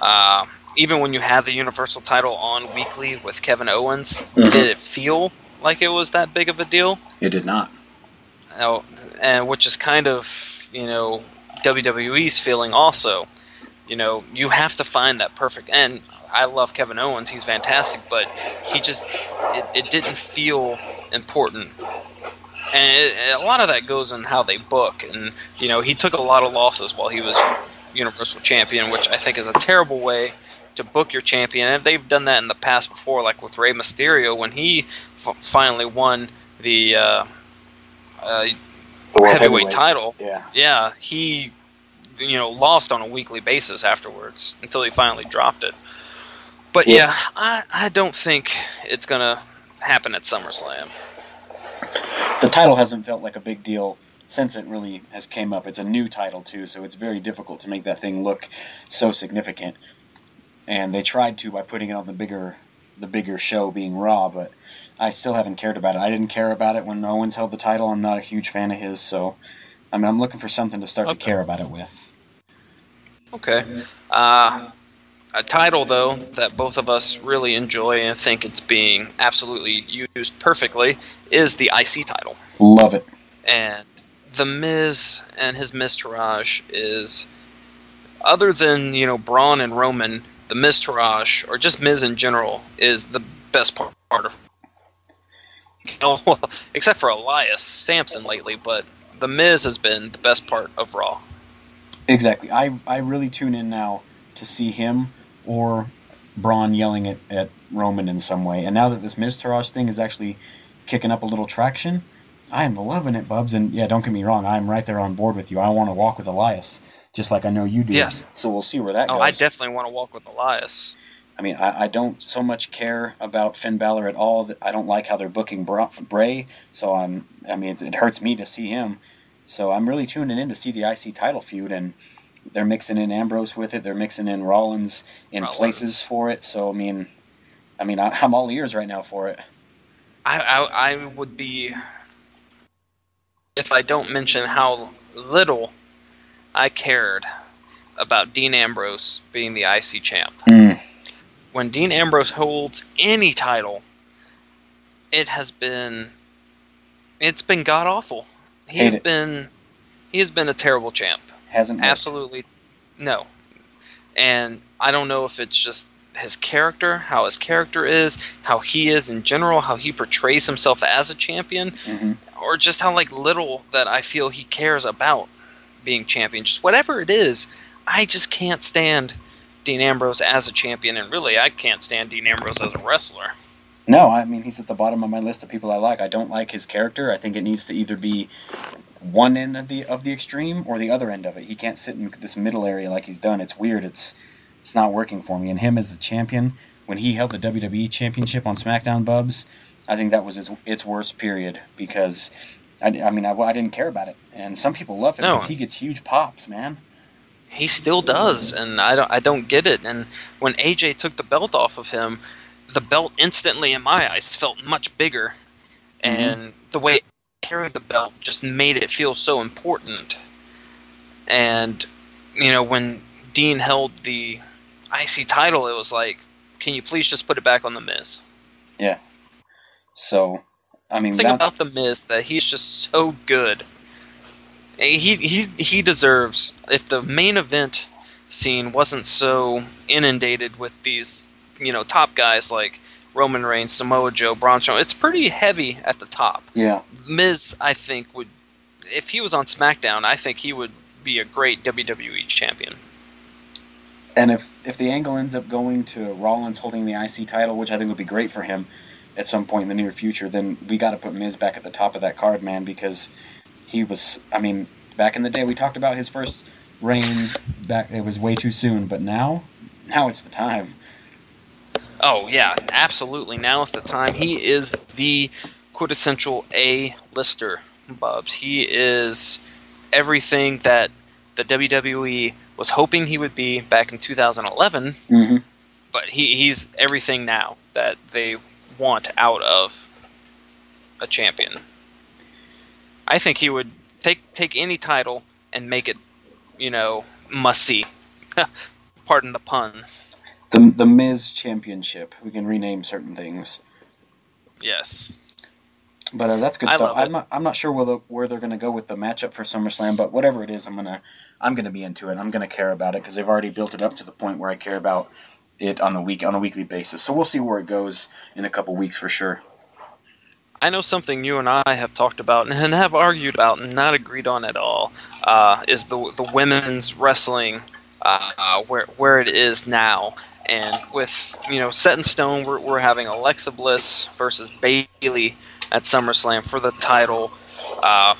Uh, even when you had the Universal title on weekly with Kevin Owens, mm-hmm. did it feel like it was that big of a deal? It did not. Oh, and which is kind of you know WWE's feeling also. You know, you have to find that perfect. And I love Kevin Owens; he's fantastic, but he just it, it didn't feel important. And it, a lot of that goes in how they book. And you know, he took a lot of losses while he was Universal Champion, which I think is a terrible way to book your champion. And they've done that in the past before, like with Rey Mysterio when he f- finally won the, uh, uh, the heavyweight, heavyweight, title. Yeah, yeah, he you know lost on a weekly basis afterwards until he finally dropped it. But yeah, yeah I, I don't think it's gonna happen at SummerSlam. The title hasn't felt like a big deal since it really has came up. It's a new title too, so it's very difficult to make that thing look so significant. And they tried to by putting it on the bigger the bigger show being Raw, but I still haven't cared about it. I didn't care about it when Owens held the title. I'm not a huge fan of his, so I mean I'm looking for something to start okay. to care about it with. Okay. Uh, a title though that both of us really enjoy and think it's being absolutely used perfectly is the IC title. Love it. And the Miz and his Miztourage is, other than you know Braun and Roman, the Miztourage or just Miz in general is the best part of. except for Elias Samson lately, but the Miz has been the best part of Raw. Exactly. I I really tune in now to see him or Braun yelling at, at Roman in some way. And now that this Miztourage thing is actually kicking up a little traction, I am loving it, Bubs. And yeah, don't get me wrong, I'm right there on board with you. I want to walk with Elias, just like I know you do. Yes. So we'll see where that oh, goes. I definitely want to walk with Elias. I mean, I, I, don't so much care about Finn Balor at all. I don't like how they're booking Bray, so I'm. I mean, it, it hurts me to see him. So I'm really tuning in to see the IC title feud, and they're mixing in Ambrose with it. They're mixing in Rollins in Rollins. places for it. So I mean, I mean, I, am all ears right now for it. I, I I would be if I don't mention how little I cared about Dean Ambrose being the IC champ. Mm. When Dean Ambrose holds any title, it has been it's been god awful. He's been he has been a terrible champ. Hasn't worked. absolutely no. And I don't know if it's just his character, how his character is, how he is in general, how he portrays himself as a champion, mm-hmm. or just how like little that I feel he cares about being champion. Just whatever it is, I just can't stand Dean Ambrose as a champion, and really, I can't stand Dean Ambrose as a wrestler. No, I mean he's at the bottom of my list of people I like. I don't like his character. I think it needs to either be one end of the of the extreme or the other end of it. He can't sit in this middle area like he's done. It's weird. It's it's not working for me. And him as a champion, when he held the WWE Championship on SmackDown, Bubs, I think that was its, its worst period because I, I mean I, I didn't care about it, and some people love it no. because he gets huge pops, man. He still does, and I don't I don't get it. And when AJ took the belt off of him, the belt instantly in my eyes felt much bigger, mm-hmm. and the way it carried the belt just made it feel so important. And you know when Dean held the IC title, it was like, can you please just put it back on the Miz? Yeah. So, I mean, the thing that... about the Miz that he's just so good. He he he deserves if the main event scene wasn't so inundated with these you know top guys like Roman Reigns, Samoa Joe, Braun Strowman. It's pretty heavy at the top. Yeah. Miz, I think would if he was on SmackDown, I think he would be a great WWE champion. And if if the angle ends up going to Rollins holding the IC title, which I think would be great for him at some point in the near future, then we got to put Miz back at the top of that card, man, because he was. I mean, back in the day, we talked about his first reign. Back, it was way too soon, but now, now it's the time. Oh yeah, absolutely. Now is the time. He is the quintessential A lister, Bubs. He is everything that the WWE was hoping he would be back in 2011, mm-hmm. but he, he's everything now that they want out of a champion. I think he would take take any title and make it, you know, must see. Pardon the pun. The the Miz Championship. We can rename certain things. Yes. But uh, that's good I stuff. I'm not, I'm not sure where, the, where they're going to go with the matchup for SummerSlam, but whatever it is, I'm gonna I'm gonna be into it. I'm gonna care about it because they've already built it up to the point where I care about it on the week on a weekly basis. So we'll see where it goes in a couple weeks for sure. I know something you and I have talked about and have argued about and not agreed on at all uh, is the the women's wrestling uh, where where it is now. And with you know set in stone, we're, we're having Alexa Bliss versus Bayley at SummerSlam for the title. Uh,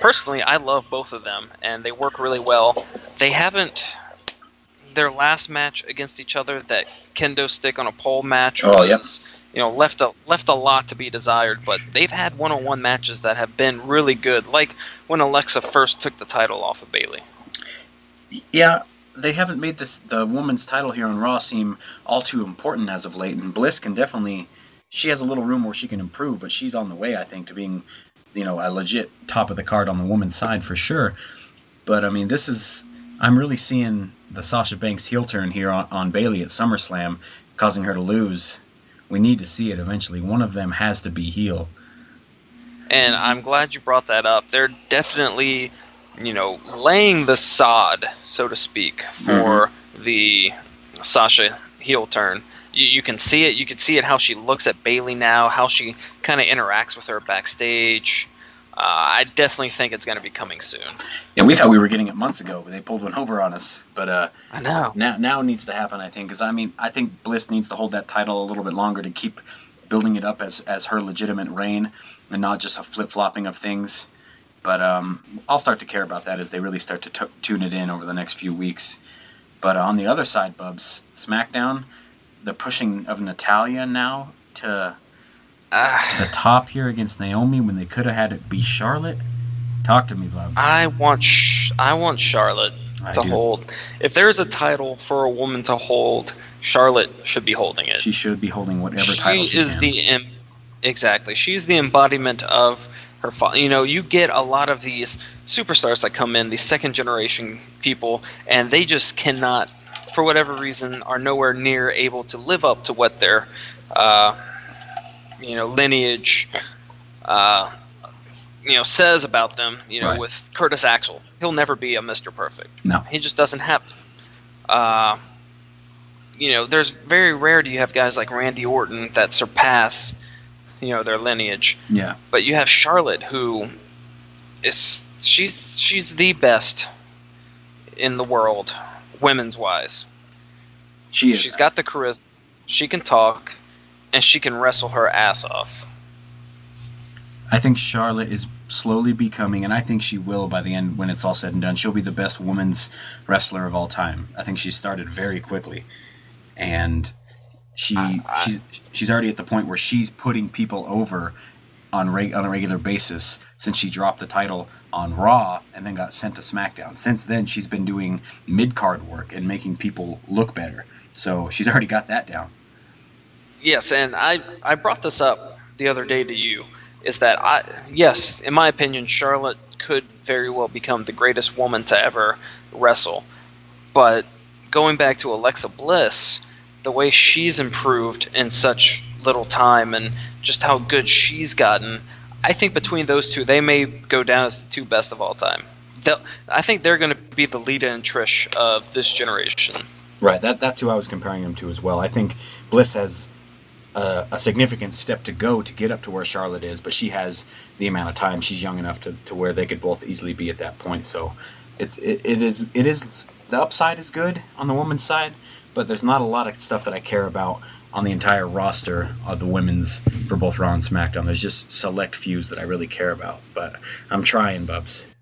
personally, I love both of them, and they work really well. They haven't. Their last match against each other, that kendo stick on a pole match, oh, was, yep. you know, left a left a lot to be desired. But they've had one-on-one matches that have been really good, like when Alexa first took the title off of Bayley. Yeah, they haven't made this the woman's title here on Raw seem all too important as of late, and Bliss can definitely she has a little room where she can improve, but she's on the way, I think, to being, you know, a legit top of the card on the woman's side for sure. But I mean, this is I'm really seeing the Sasha Banks heel turn here on, on Bayley at SummerSlam, causing her to lose. We need to see it eventually. One of them has to be heel. And I'm glad you brought that up. They're definitely, you know, laying the sod, so to speak, for mm-hmm. the Sasha heel turn You, you can see it. You can see it how she looks at Bayley now, how she kind of interacts with her backstage. Uh, I definitely think it's going to be coming soon. Yeah, we thought we were getting it months ago, but they pulled one over on us. But uh, I know now now needs to happen. I think because I mean I think Bliss needs to hold that title a little bit longer to keep building it up as as her legitimate reign and not just a flip flopping of things. But um, I'll start to care about that as they really start to t- tune it in over the next few weeks. But uh, on the other side, Bubs, SmackDown, the pushing of Natalya now to uh, the top here against Naomi when they could have had it be Charlotte. Talk to me, Bubs. I want sh- I want Charlotte I to do. hold. If there's a title for a woman to hold, Charlotte should be holding it. She should be holding whatever she title she is can. the Im- exactly. She's the embodiment of her father. You know, you get a lot of these superstars that come in, these second generation people, and they just cannot, for whatever reason, are nowhere near able to live up to what their, uh, you know, lineage, uh, you know, says about them. You know, right. with Curtis Axel, he'll never be a Mister Perfect. No, he just doesn't have. Uh, you know, there's very rare do you have guys like Randy Orton that surpass you know their lineage. Yeah. But you have Charlotte, who is she's she's the best in the world, women's wise. She is. She's got the charisma. She can talk, and she can wrestle her ass off. I think Charlotte is slowly becoming, and I think she will by the end when it's all said and done. She'll be the best women's wrestler of all time. I think she started very quickly, and she I, I, she's she's already at the point where she's putting people over on reg, on a regular basis since she dropped the title on Raw and then got sent to SmackDown. Since then, she's been doing mid card work and making people look better. So she's already got that down. Yes, and I I brought this up the other day to you. Is that I yes, in my opinion, Charlotte could very well become the greatest woman to ever wrestle. But going back to Alexa Bliss, the way she's improved in such little time and just how good she's gotten, I think between those two, they may go down as the two best of all time. They'll, I think they're going to be the Lita and Trish of this generation. Right. That that's who I was comparing them to as well. I think Bliss has a, a, significant step to go to get up to where Charlotte is, but she has the amount of time. She's young enough to, to where they could both easily be at that point. So it's it, it is it is the upside is good on the woman's side, but there's not a lot of stuff that I care about on the entire roster of the women's for both Raw and SmackDown. There's just select fews that I really care about, but I'm trying, Bubs.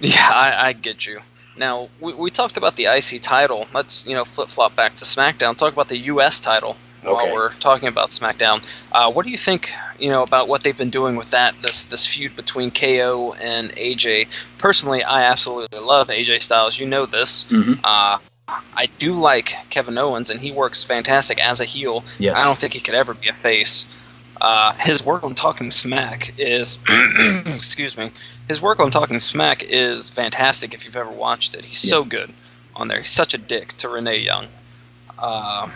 Yeah, I, I get you. Now we, we talked about the IC title. Let's you know flip flop back to SmackDown. Talk about the U.S. title while okay. we're talking about SmackDown. Uh, what do you think you know about what they've been doing with that this this feud between KO and AJ? Personally, I absolutely love AJ Styles. You know this. Mm-hmm. Uh, I do like Kevin Owens, and he works fantastic as a heel. Yes. I don't think he could ever be a face. Uh, his work on Talking Smack is, excuse me, his work on Talking Smack is fantastic. If you've ever watched it, he's yeah. so good on there. He's such a dick to Renee Young. Uh,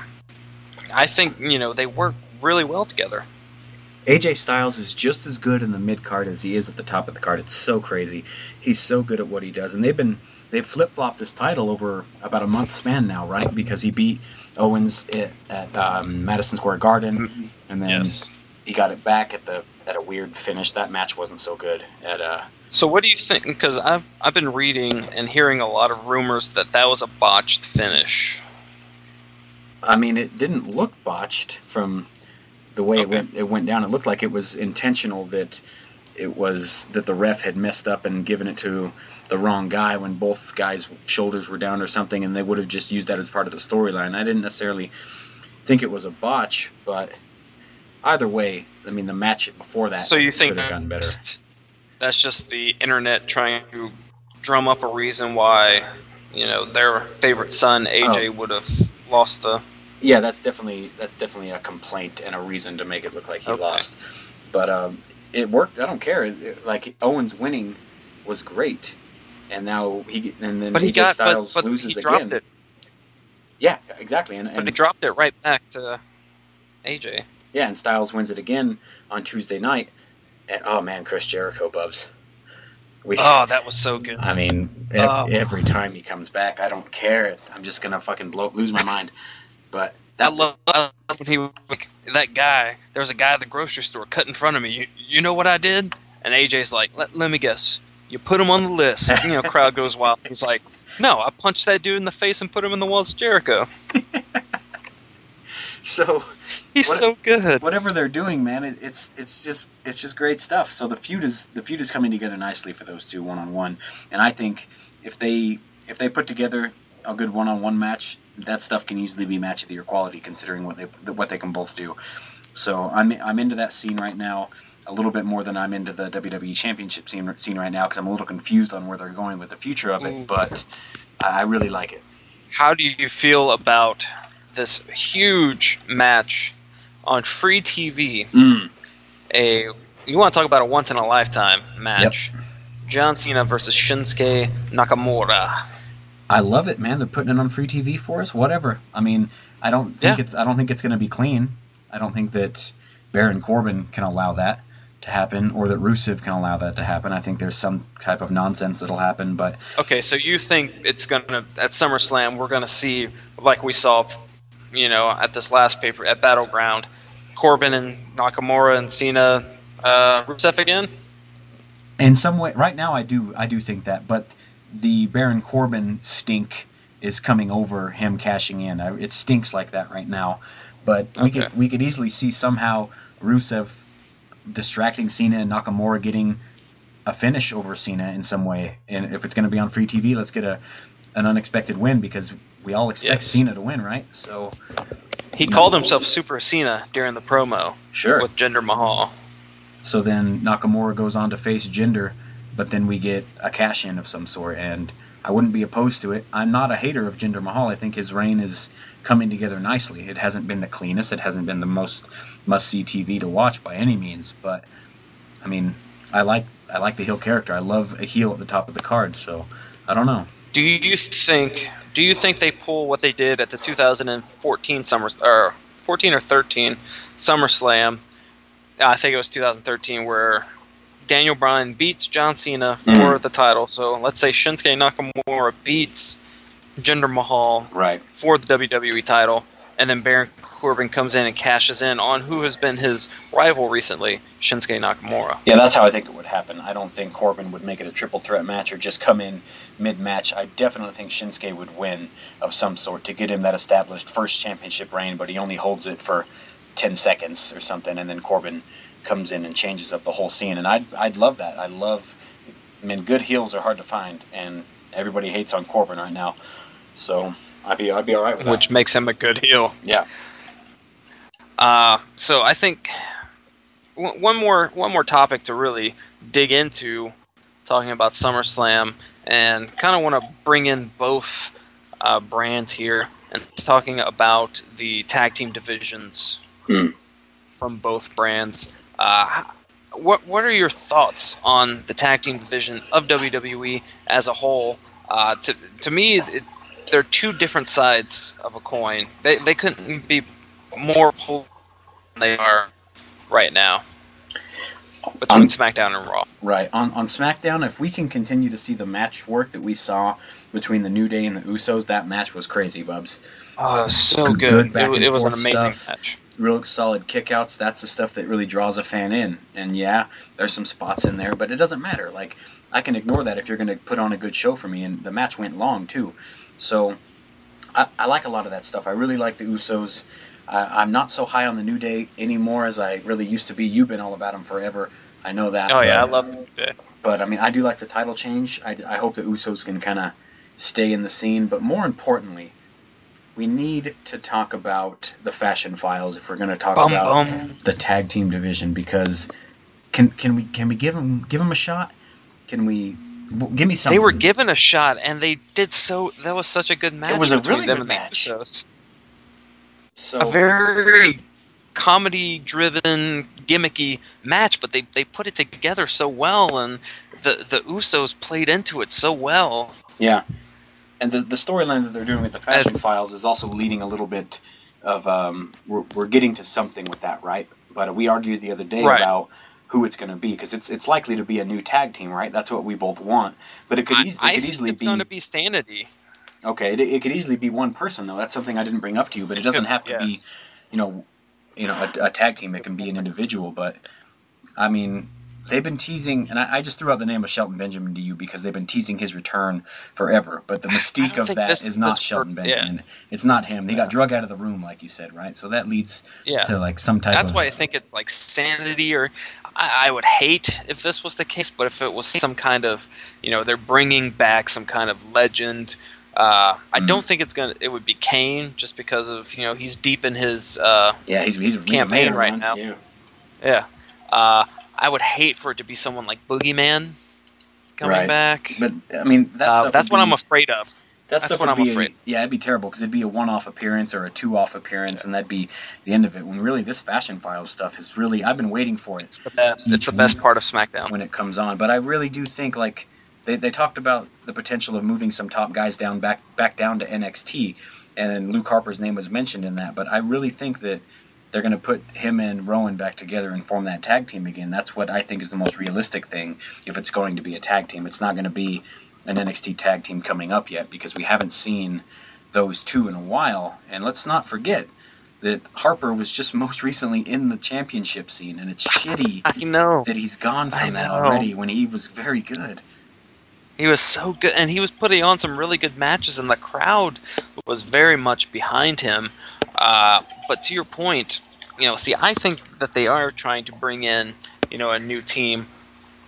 I think you know they work really well together. AJ Styles is just as good in the mid card as he is at the top of the card. It's so crazy. He's so good at what he does, and they've been they've flip flopped this title over about a month span now, right? Because he beat Owens at, at um, Madison Square Garden, mm-hmm. and then yes. he got it back at the at a weird finish. That match wasn't so good. At uh, so what do you think? Because I've I've been reading and hearing a lot of rumors that that was a botched finish. I mean, it didn't look botched from the way okay. it went. It went down. It looked like it was intentional. That it was that the ref had messed up and given it to the wrong guy when both guys' shoulders were down or something, and they would have just used that as part of the storyline. I didn't necessarily think it was a botch, but either way, I mean, the match before that so you think have gotten better. That's just the internet trying to drum up a reason why you know their favorite son AJ oh. would have lost the. Yeah, that's definitely that's definitely a complaint and a reason to make it look like he okay. lost. But um, it worked. I don't care. Like Owens winning was great and now he and then but he AJ got, Styles but, but loses he dropped again. It. Yeah, exactly. And, and but he dropped it right back to AJ. Yeah, and Styles wins it again on Tuesday night. And oh man, Chris Jericho, Bubs. We, oh, that was so good. I mean, oh. every time he comes back, I don't care. I'm just gonna fucking blow, lose my mind. But that I love, I love when he like, that guy. There was a guy at the grocery store cut in front of me. You, you know what I did? And AJ's like, let, let me guess. You put him on the list. you know, crowd goes wild. He's like, no, I punched that dude in the face and put him in the walls of Jericho. so he's what, so good. Whatever they're doing, man, it, it's it's just it's just great stuff. So the feud is the feud is coming together nicely for those two one on one, and I think if they if they put together a good one on one match, that stuff can easily be match of the year quality considering what they what they can both do. So I'm I'm into that scene right now a little bit more than I'm into the WWE Championship scene, scene right now because I'm a little confused on where they're going with the future of it. But I really like it. How do you feel about this huge match on free TV? Mm. A you want to talk about a once in a lifetime match? Yep. John Cena versus Shinsuke Nakamura. I love it, man. They're putting it on free TV for us. Whatever. I mean, I don't think yeah. it's I don't think it's going to be clean. I don't think that Baron Corbin can allow that to happen or that Rusev can allow that to happen. I think there's some type of nonsense that'll happen, but Okay, so you think it's going to at SummerSlam we're going to see like we saw you know at this last paper at Battleground Corbin and Nakamura and Cena uh Rusev again? In some way right now I do I do think that, but the Baron Corbin stink is coming over him cashing in. It stinks like that right now. But we okay. could we could easily see somehow Rusev distracting Cena and Nakamura getting a finish over Cena in some way. And if it's going to be on free TV, let's get a an unexpected win because we all expect yes. Cena to win, right? So he called himself Super Cena during the promo. Sure. With Jinder Mahal. So then Nakamura goes on to face Jinder, but then we get a cash in of some sort, and I wouldn't be opposed to it. I'm not a hater of Jinder Mahal. I think his reign is coming together nicely. It hasn't been the cleanest. It hasn't been the most must see TV to watch by any means, but I mean, I like I like the heel character. I love a heel at the top of the card. So I don't know. Do you think? Do you think they pull what they did at the 2014 Summer or 14 or 13 SummerSlam? I think it was 2013 where Daniel Bryan beats John Cena for mm. the title. So let's say Shinsuke Nakamura beats Jinder Mahal right. for the WWE title, and then Baron Corbin comes in and cashes in on who has been his rival recently, Shinsuke Nakamura. Yeah, that's how I think it would happen. I don't think Corbin would make it a triple threat match or just come in mid match. I definitely think Shinsuke would win of some sort to get him that established first championship reign, but he only holds it for 10 seconds or something, and then Corbin comes in and changes up the whole scene. And I'd, I'd love that. I love, I mean, good heels are hard to find, and everybody hates on Corbin right now. So I'd be, I'd be all right with that. Which makes him a good heel. Yeah. Uh, so I think one more one more topic to really dig into, talking about SummerSlam, and kind of want to bring in both uh, brands here, and talking about the tag team divisions hmm. from both brands. Uh, what what are your thoughts on the tag team division of WWE as a whole? Uh, to to me, it, they're two different sides of a coin. They they couldn't be more than they are right now between on, SmackDown and Raw. Right on on SmackDown, if we can continue to see the match work that we saw between the New Day and the Usos, that match was crazy, Bubs. Oh, so good! good it, it was an amazing stuff. match. Real solid kickouts. That's the stuff that really draws a fan in. And yeah, there's some spots in there, but it doesn't matter. Like I can ignore that if you're going to put on a good show for me. And the match went long too, so I, I like a lot of that stuff. I really like the Usos. I, am not so high on the New Day anymore as I really used to be. You've been all about them forever. I know that. Oh but, yeah, I love New Day. But I mean, I do like the title change. I, I hope the Usos can kind of stay in the scene. But more importantly, we need to talk about the Fashion Files if we're going to talk bum, about bum. the tag team division because can can we can we give them give them a shot? Can we give me something? They were given a shot and they did so. That was such a good match. It was a really good match. So a very comedy-driven, gimmicky match, but they they put it together so well, and the the Usos played into it so well. Yeah, and the the storyline that they're doing with the Fashion Files is also leading a little bit of um, we're we're getting to something with that, right? But we argued the other day right. about who it's going to be because it's it's likely to be a new tag team, right? That's what we both want. But it could, it could easily it's be. going to be Sanity. Okay, it, it, could easily be one person though. That's something I didn't bring up to you, but it doesn't have to yes. be, you know, you know, a, a, tag team. It can be an individual. But I mean, they've been teasing, and I, I, just threw out the name of Shelton Benjamin to you because they've been teasing his return forever. But the mystique of that this, is not Shelton works, Benjamin. Yeah. It's not him. He got drug out of the room, like you said, right? So that leads yeah. to like some type. That's of, why I think it's like sanity, or I, I would hate if this was the case, but if it was some kind of, you know, they're bringing back some kind of legend. Uh, I mm. don't think it's gonna. It would be Kane just because of you know he's deep in his uh, yeah he's, he's campaign he's right now. Yeah. Yeah. Uh, I would hate for it to be someone like Boogeyman coming right. back. But I mean, uh, that's what be, I'm afraid of. That that's what I'm afraid. A, yeah, it'd be terrible because it'd be a one-off appearance or a two-off appearance, yeah. and that'd be the end of it. When really this fashion file stuff is really, I've been waiting for it. It's the best. It's the best part of SmackDown when it comes on. But I really do think like they, they talked about the potential of moving some top guys down back back down to NXT, and Luke Harper's name was mentioned in that. But I really think that they're going to put him and Rowan back together and form that tag team again. That's what I think is the most realistic thing if it's going to be a tag team. It's not going to be an NXT tag team coming up yet because we haven't seen those two in a while. And let's not forget that Harper was just most recently in the championship scene, and it's shitty I know. that he's gone from that already when he was very good. He was so good, and he was putting on some really good matches, and the crowd was very much behind him. Uh, but to your point, you know, see, I think that they are trying to bring in, you know, a new team.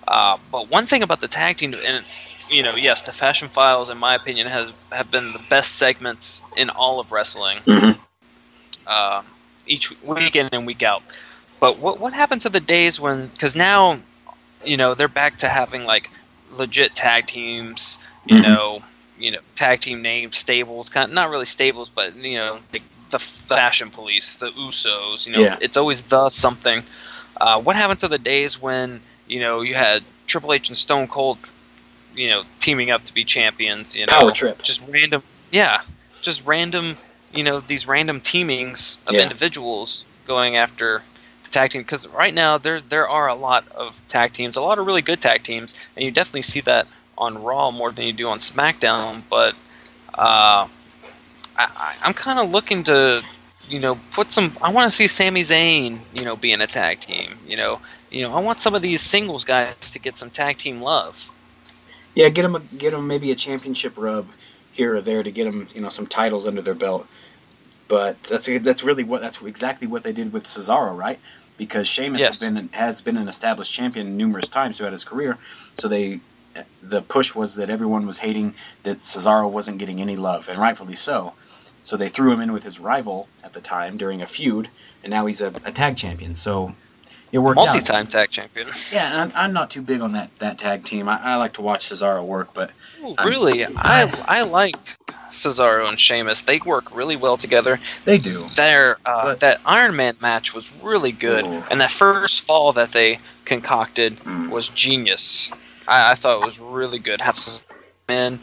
Uh, but one thing about the tag team, and you know, yes, the Fashion Files, in my opinion, have have been the best segments in all of wrestling. Mm-hmm. Uh, each week in and week out. But what what happened to the days when? Because now, you know, they're back to having like legit tag teams. You mm-hmm. know, you know, tag team names, stables, kind of, not really stables, but you know, the the Fashion Police, the Usos. You know, yeah. it's always the something. Uh, what happened to the days when you know you had Triple H and Stone Cold, you know, teaming up to be champions? You know, power trip, just random, yeah, just random. You know, these random teamings of yeah. individuals going after tag team because right now there there are a lot of tag teams, a lot of really good tag teams, and you definitely see that on Raw more than you do on SmackDown. But uh, I, am kind of looking to, you know, put some. I want to see Sami Zayn, you know, be in a tag team. You know, you know, I want some of these singles guys to get some tag team love. Yeah, get them, a, get them maybe a championship rub here or there to get them, you know, some titles under their belt. But that's that's really what that's exactly what they did with Cesaro, right? Because Sheamus yes. has been has been an established champion numerous times throughout his career, so they the push was that everyone was hating that Cesaro wasn't getting any love, and rightfully so. So they threw him in with his rival at the time during a feud, and now he's a, a tag champion. So it worked Multi-time tag champion. Yeah, I'm, I'm, not too big on that, that tag team. I, I like to watch Cesaro work, but Ooh, really, I I like Cesaro and Sheamus. They work really well together. They do. Their uh, but, that Iron Man match was really good, ooh. and that first fall that they concocted mm. was genius. I, I, thought it was really good. Have some men,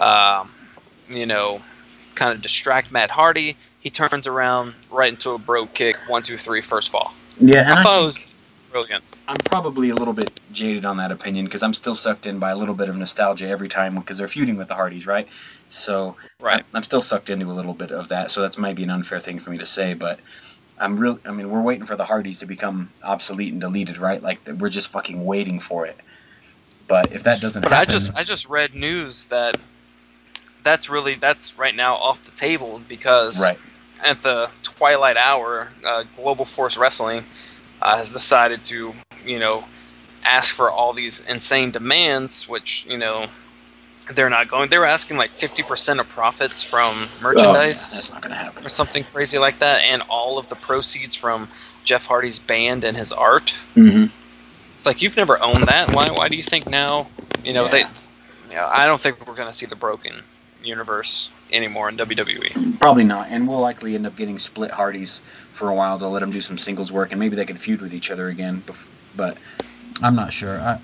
um, you know, kind of distract Matt Hardy. He turns around right into a brogue kick, one, two, three, first fall. Yeah, I, I thought it was brilliant. I'm probably a little bit jaded on that opinion because I'm still sucked in by a little bit of nostalgia every time because they're feuding with the Hardys, right? So right. I'm still sucked into a little bit of that. So that's maybe an unfair thing for me to say, but I'm really. I mean, we're waiting for the Hardys to become obsolete and deleted, right? Like we're just fucking waiting for it. But if that doesn't, but happen, I just I just read news that that's really that's right now off the table because right. at the twilight hour, uh, Global Force Wrestling uh, has decided to you know ask for all these insane demands, which you know they're not going. They were asking like fifty percent of profits from merchandise. Oh, that's not going to happen. Or something crazy like that, and all of the proceeds from Jeff Hardy's band and his art. Mm-hmm. It's like you've never owned that. Why? Why do you think now? You know yeah. they. You know, I don't think we're going to see the broken universe anymore in WWE. Probably not, and we'll likely end up getting split Hardys for a while to let them do some singles work, and maybe they could feud with each other again. But I'm not sure. I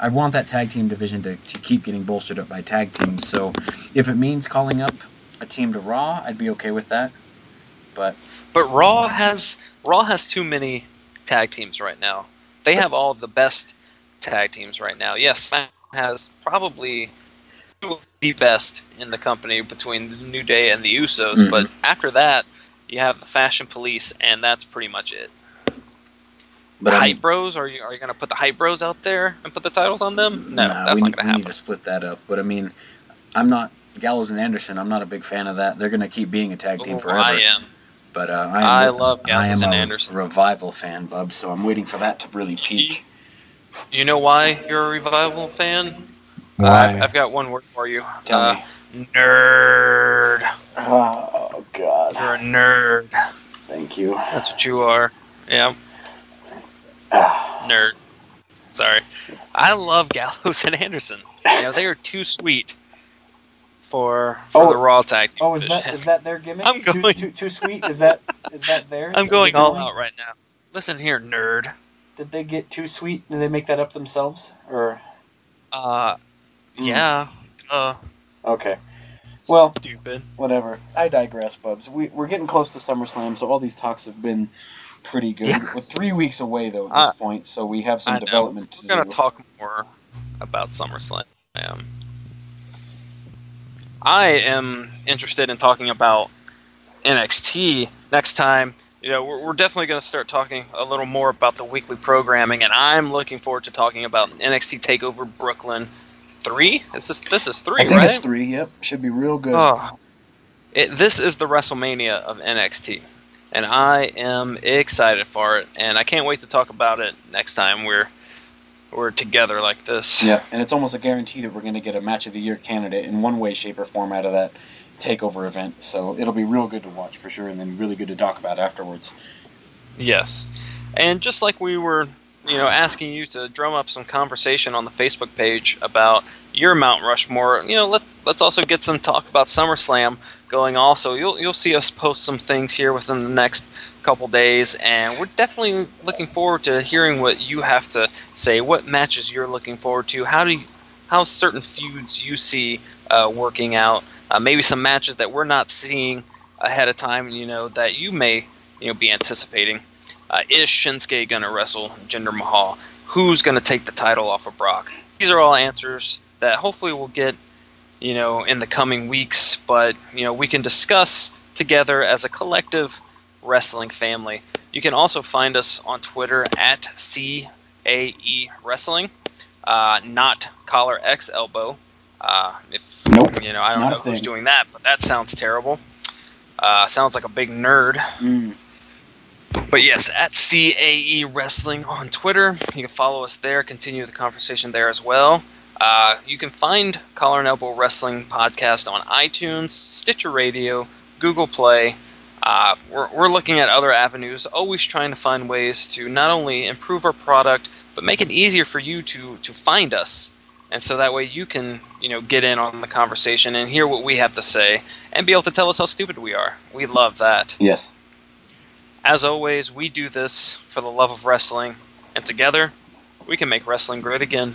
I want that tag team division to, to keep getting bolstered up by tag teams. So if it means calling up a team to Raw, I'd be okay with that. But but Raw has Raw has too many tag teams right now. They have all the best tag teams right now. Yes, has probably the best in the company between the New Day and the Usos. Mm-hmm. But after that, you have the Fashion Police, and that's pretty much it. But hype mean, bros, are you are you gonna put the hype bros out there and put the titles on them? No, nah, that's not gonna happen. We need to split that up. But I mean, I'm not Gallows and Anderson. I'm not a big fan of that. They're gonna keep being a tag team oh, forever. I am. But uh, I, am, I love Gallows I am and Anderson. revival fan, bub. So I'm waiting for that to really peak. You know why you're a revival fan? Uh, I've got one word for you. Tell uh, me. Nerd. Oh God. You're a nerd. Thank you. That's what you are. Yeah. Nerd. Sorry. I love Gallows and Anderson. You know, they are too sweet for for oh, the Raw tag team. Oh, is that is that their gimmick? I'm going too, too, too sweet. Is that is that theirs? I'm going all out right now. Listen here, nerd. Did they get too sweet? Did they make that up themselves, or? Uh. Yeah. Uh. Okay. Well, stupid. Whatever. I digress, Bubs. We we're getting close to SummerSlam, so all these talks have been pretty good. We're three weeks away though at this uh, point, so we have some development to We're gonna talk more about SummerSlam. I am interested in talking about NXT next time. You know, we're, we're definitely going to start talking a little more about the weekly programming, and I'm looking forward to talking about NXT Takeover Brooklyn three. This Is this is three? I think right? it's three. Yep, should be real good. Oh, it, this is the WrestleMania of NXT, and I am excited for it, and I can't wait to talk about it next time we're we're together like this. Yeah, and it's almost a guarantee that we're going to get a match of the year candidate in one way, shape, or form out of that takeover event. So it'll be real good to watch for sure, and then really good to talk about afterwards. Yes, and just like we were you know, asking you to drum up some conversation on the Facebook page about your Mount Rushmore. You know, let's let's also get some talk about SummerSlam going. Also, you'll you'll see us post some things here within the next couple days, and we're definitely looking forward to hearing what you have to say. What matches you're looking forward to? How do you, how certain feuds you see uh, working out? Uh, maybe some matches that we're not seeing ahead of time. You know that you may you know be anticipating. Uh, is Shinsuke going to wrestle Jinder Mahal? Who's going to take the title off of Brock? These are all answers that hopefully we'll get, you know, in the coming weeks. But you know, we can discuss together as a collective wrestling family. You can also find us on Twitter at CAE Wrestling, uh, not Collar X Elbow. Uh, if nope, you know, I don't know who's doing that, but that sounds terrible. Uh, sounds like a big nerd. Mm. But yes, at CAE Wrestling on Twitter. You can follow us there, continue the conversation there as well. Uh, you can find Collar and Elbow Wrestling Podcast on iTunes, Stitcher Radio, Google Play. Uh, we're, we're looking at other avenues, always trying to find ways to not only improve our product, but make it easier for you to, to find us. And so that way you can, you know, get in on the conversation and hear what we have to say and be able to tell us how stupid we are. We love that. Yes. As always, we do this for the love of wrestling, and together, we can make wrestling great again.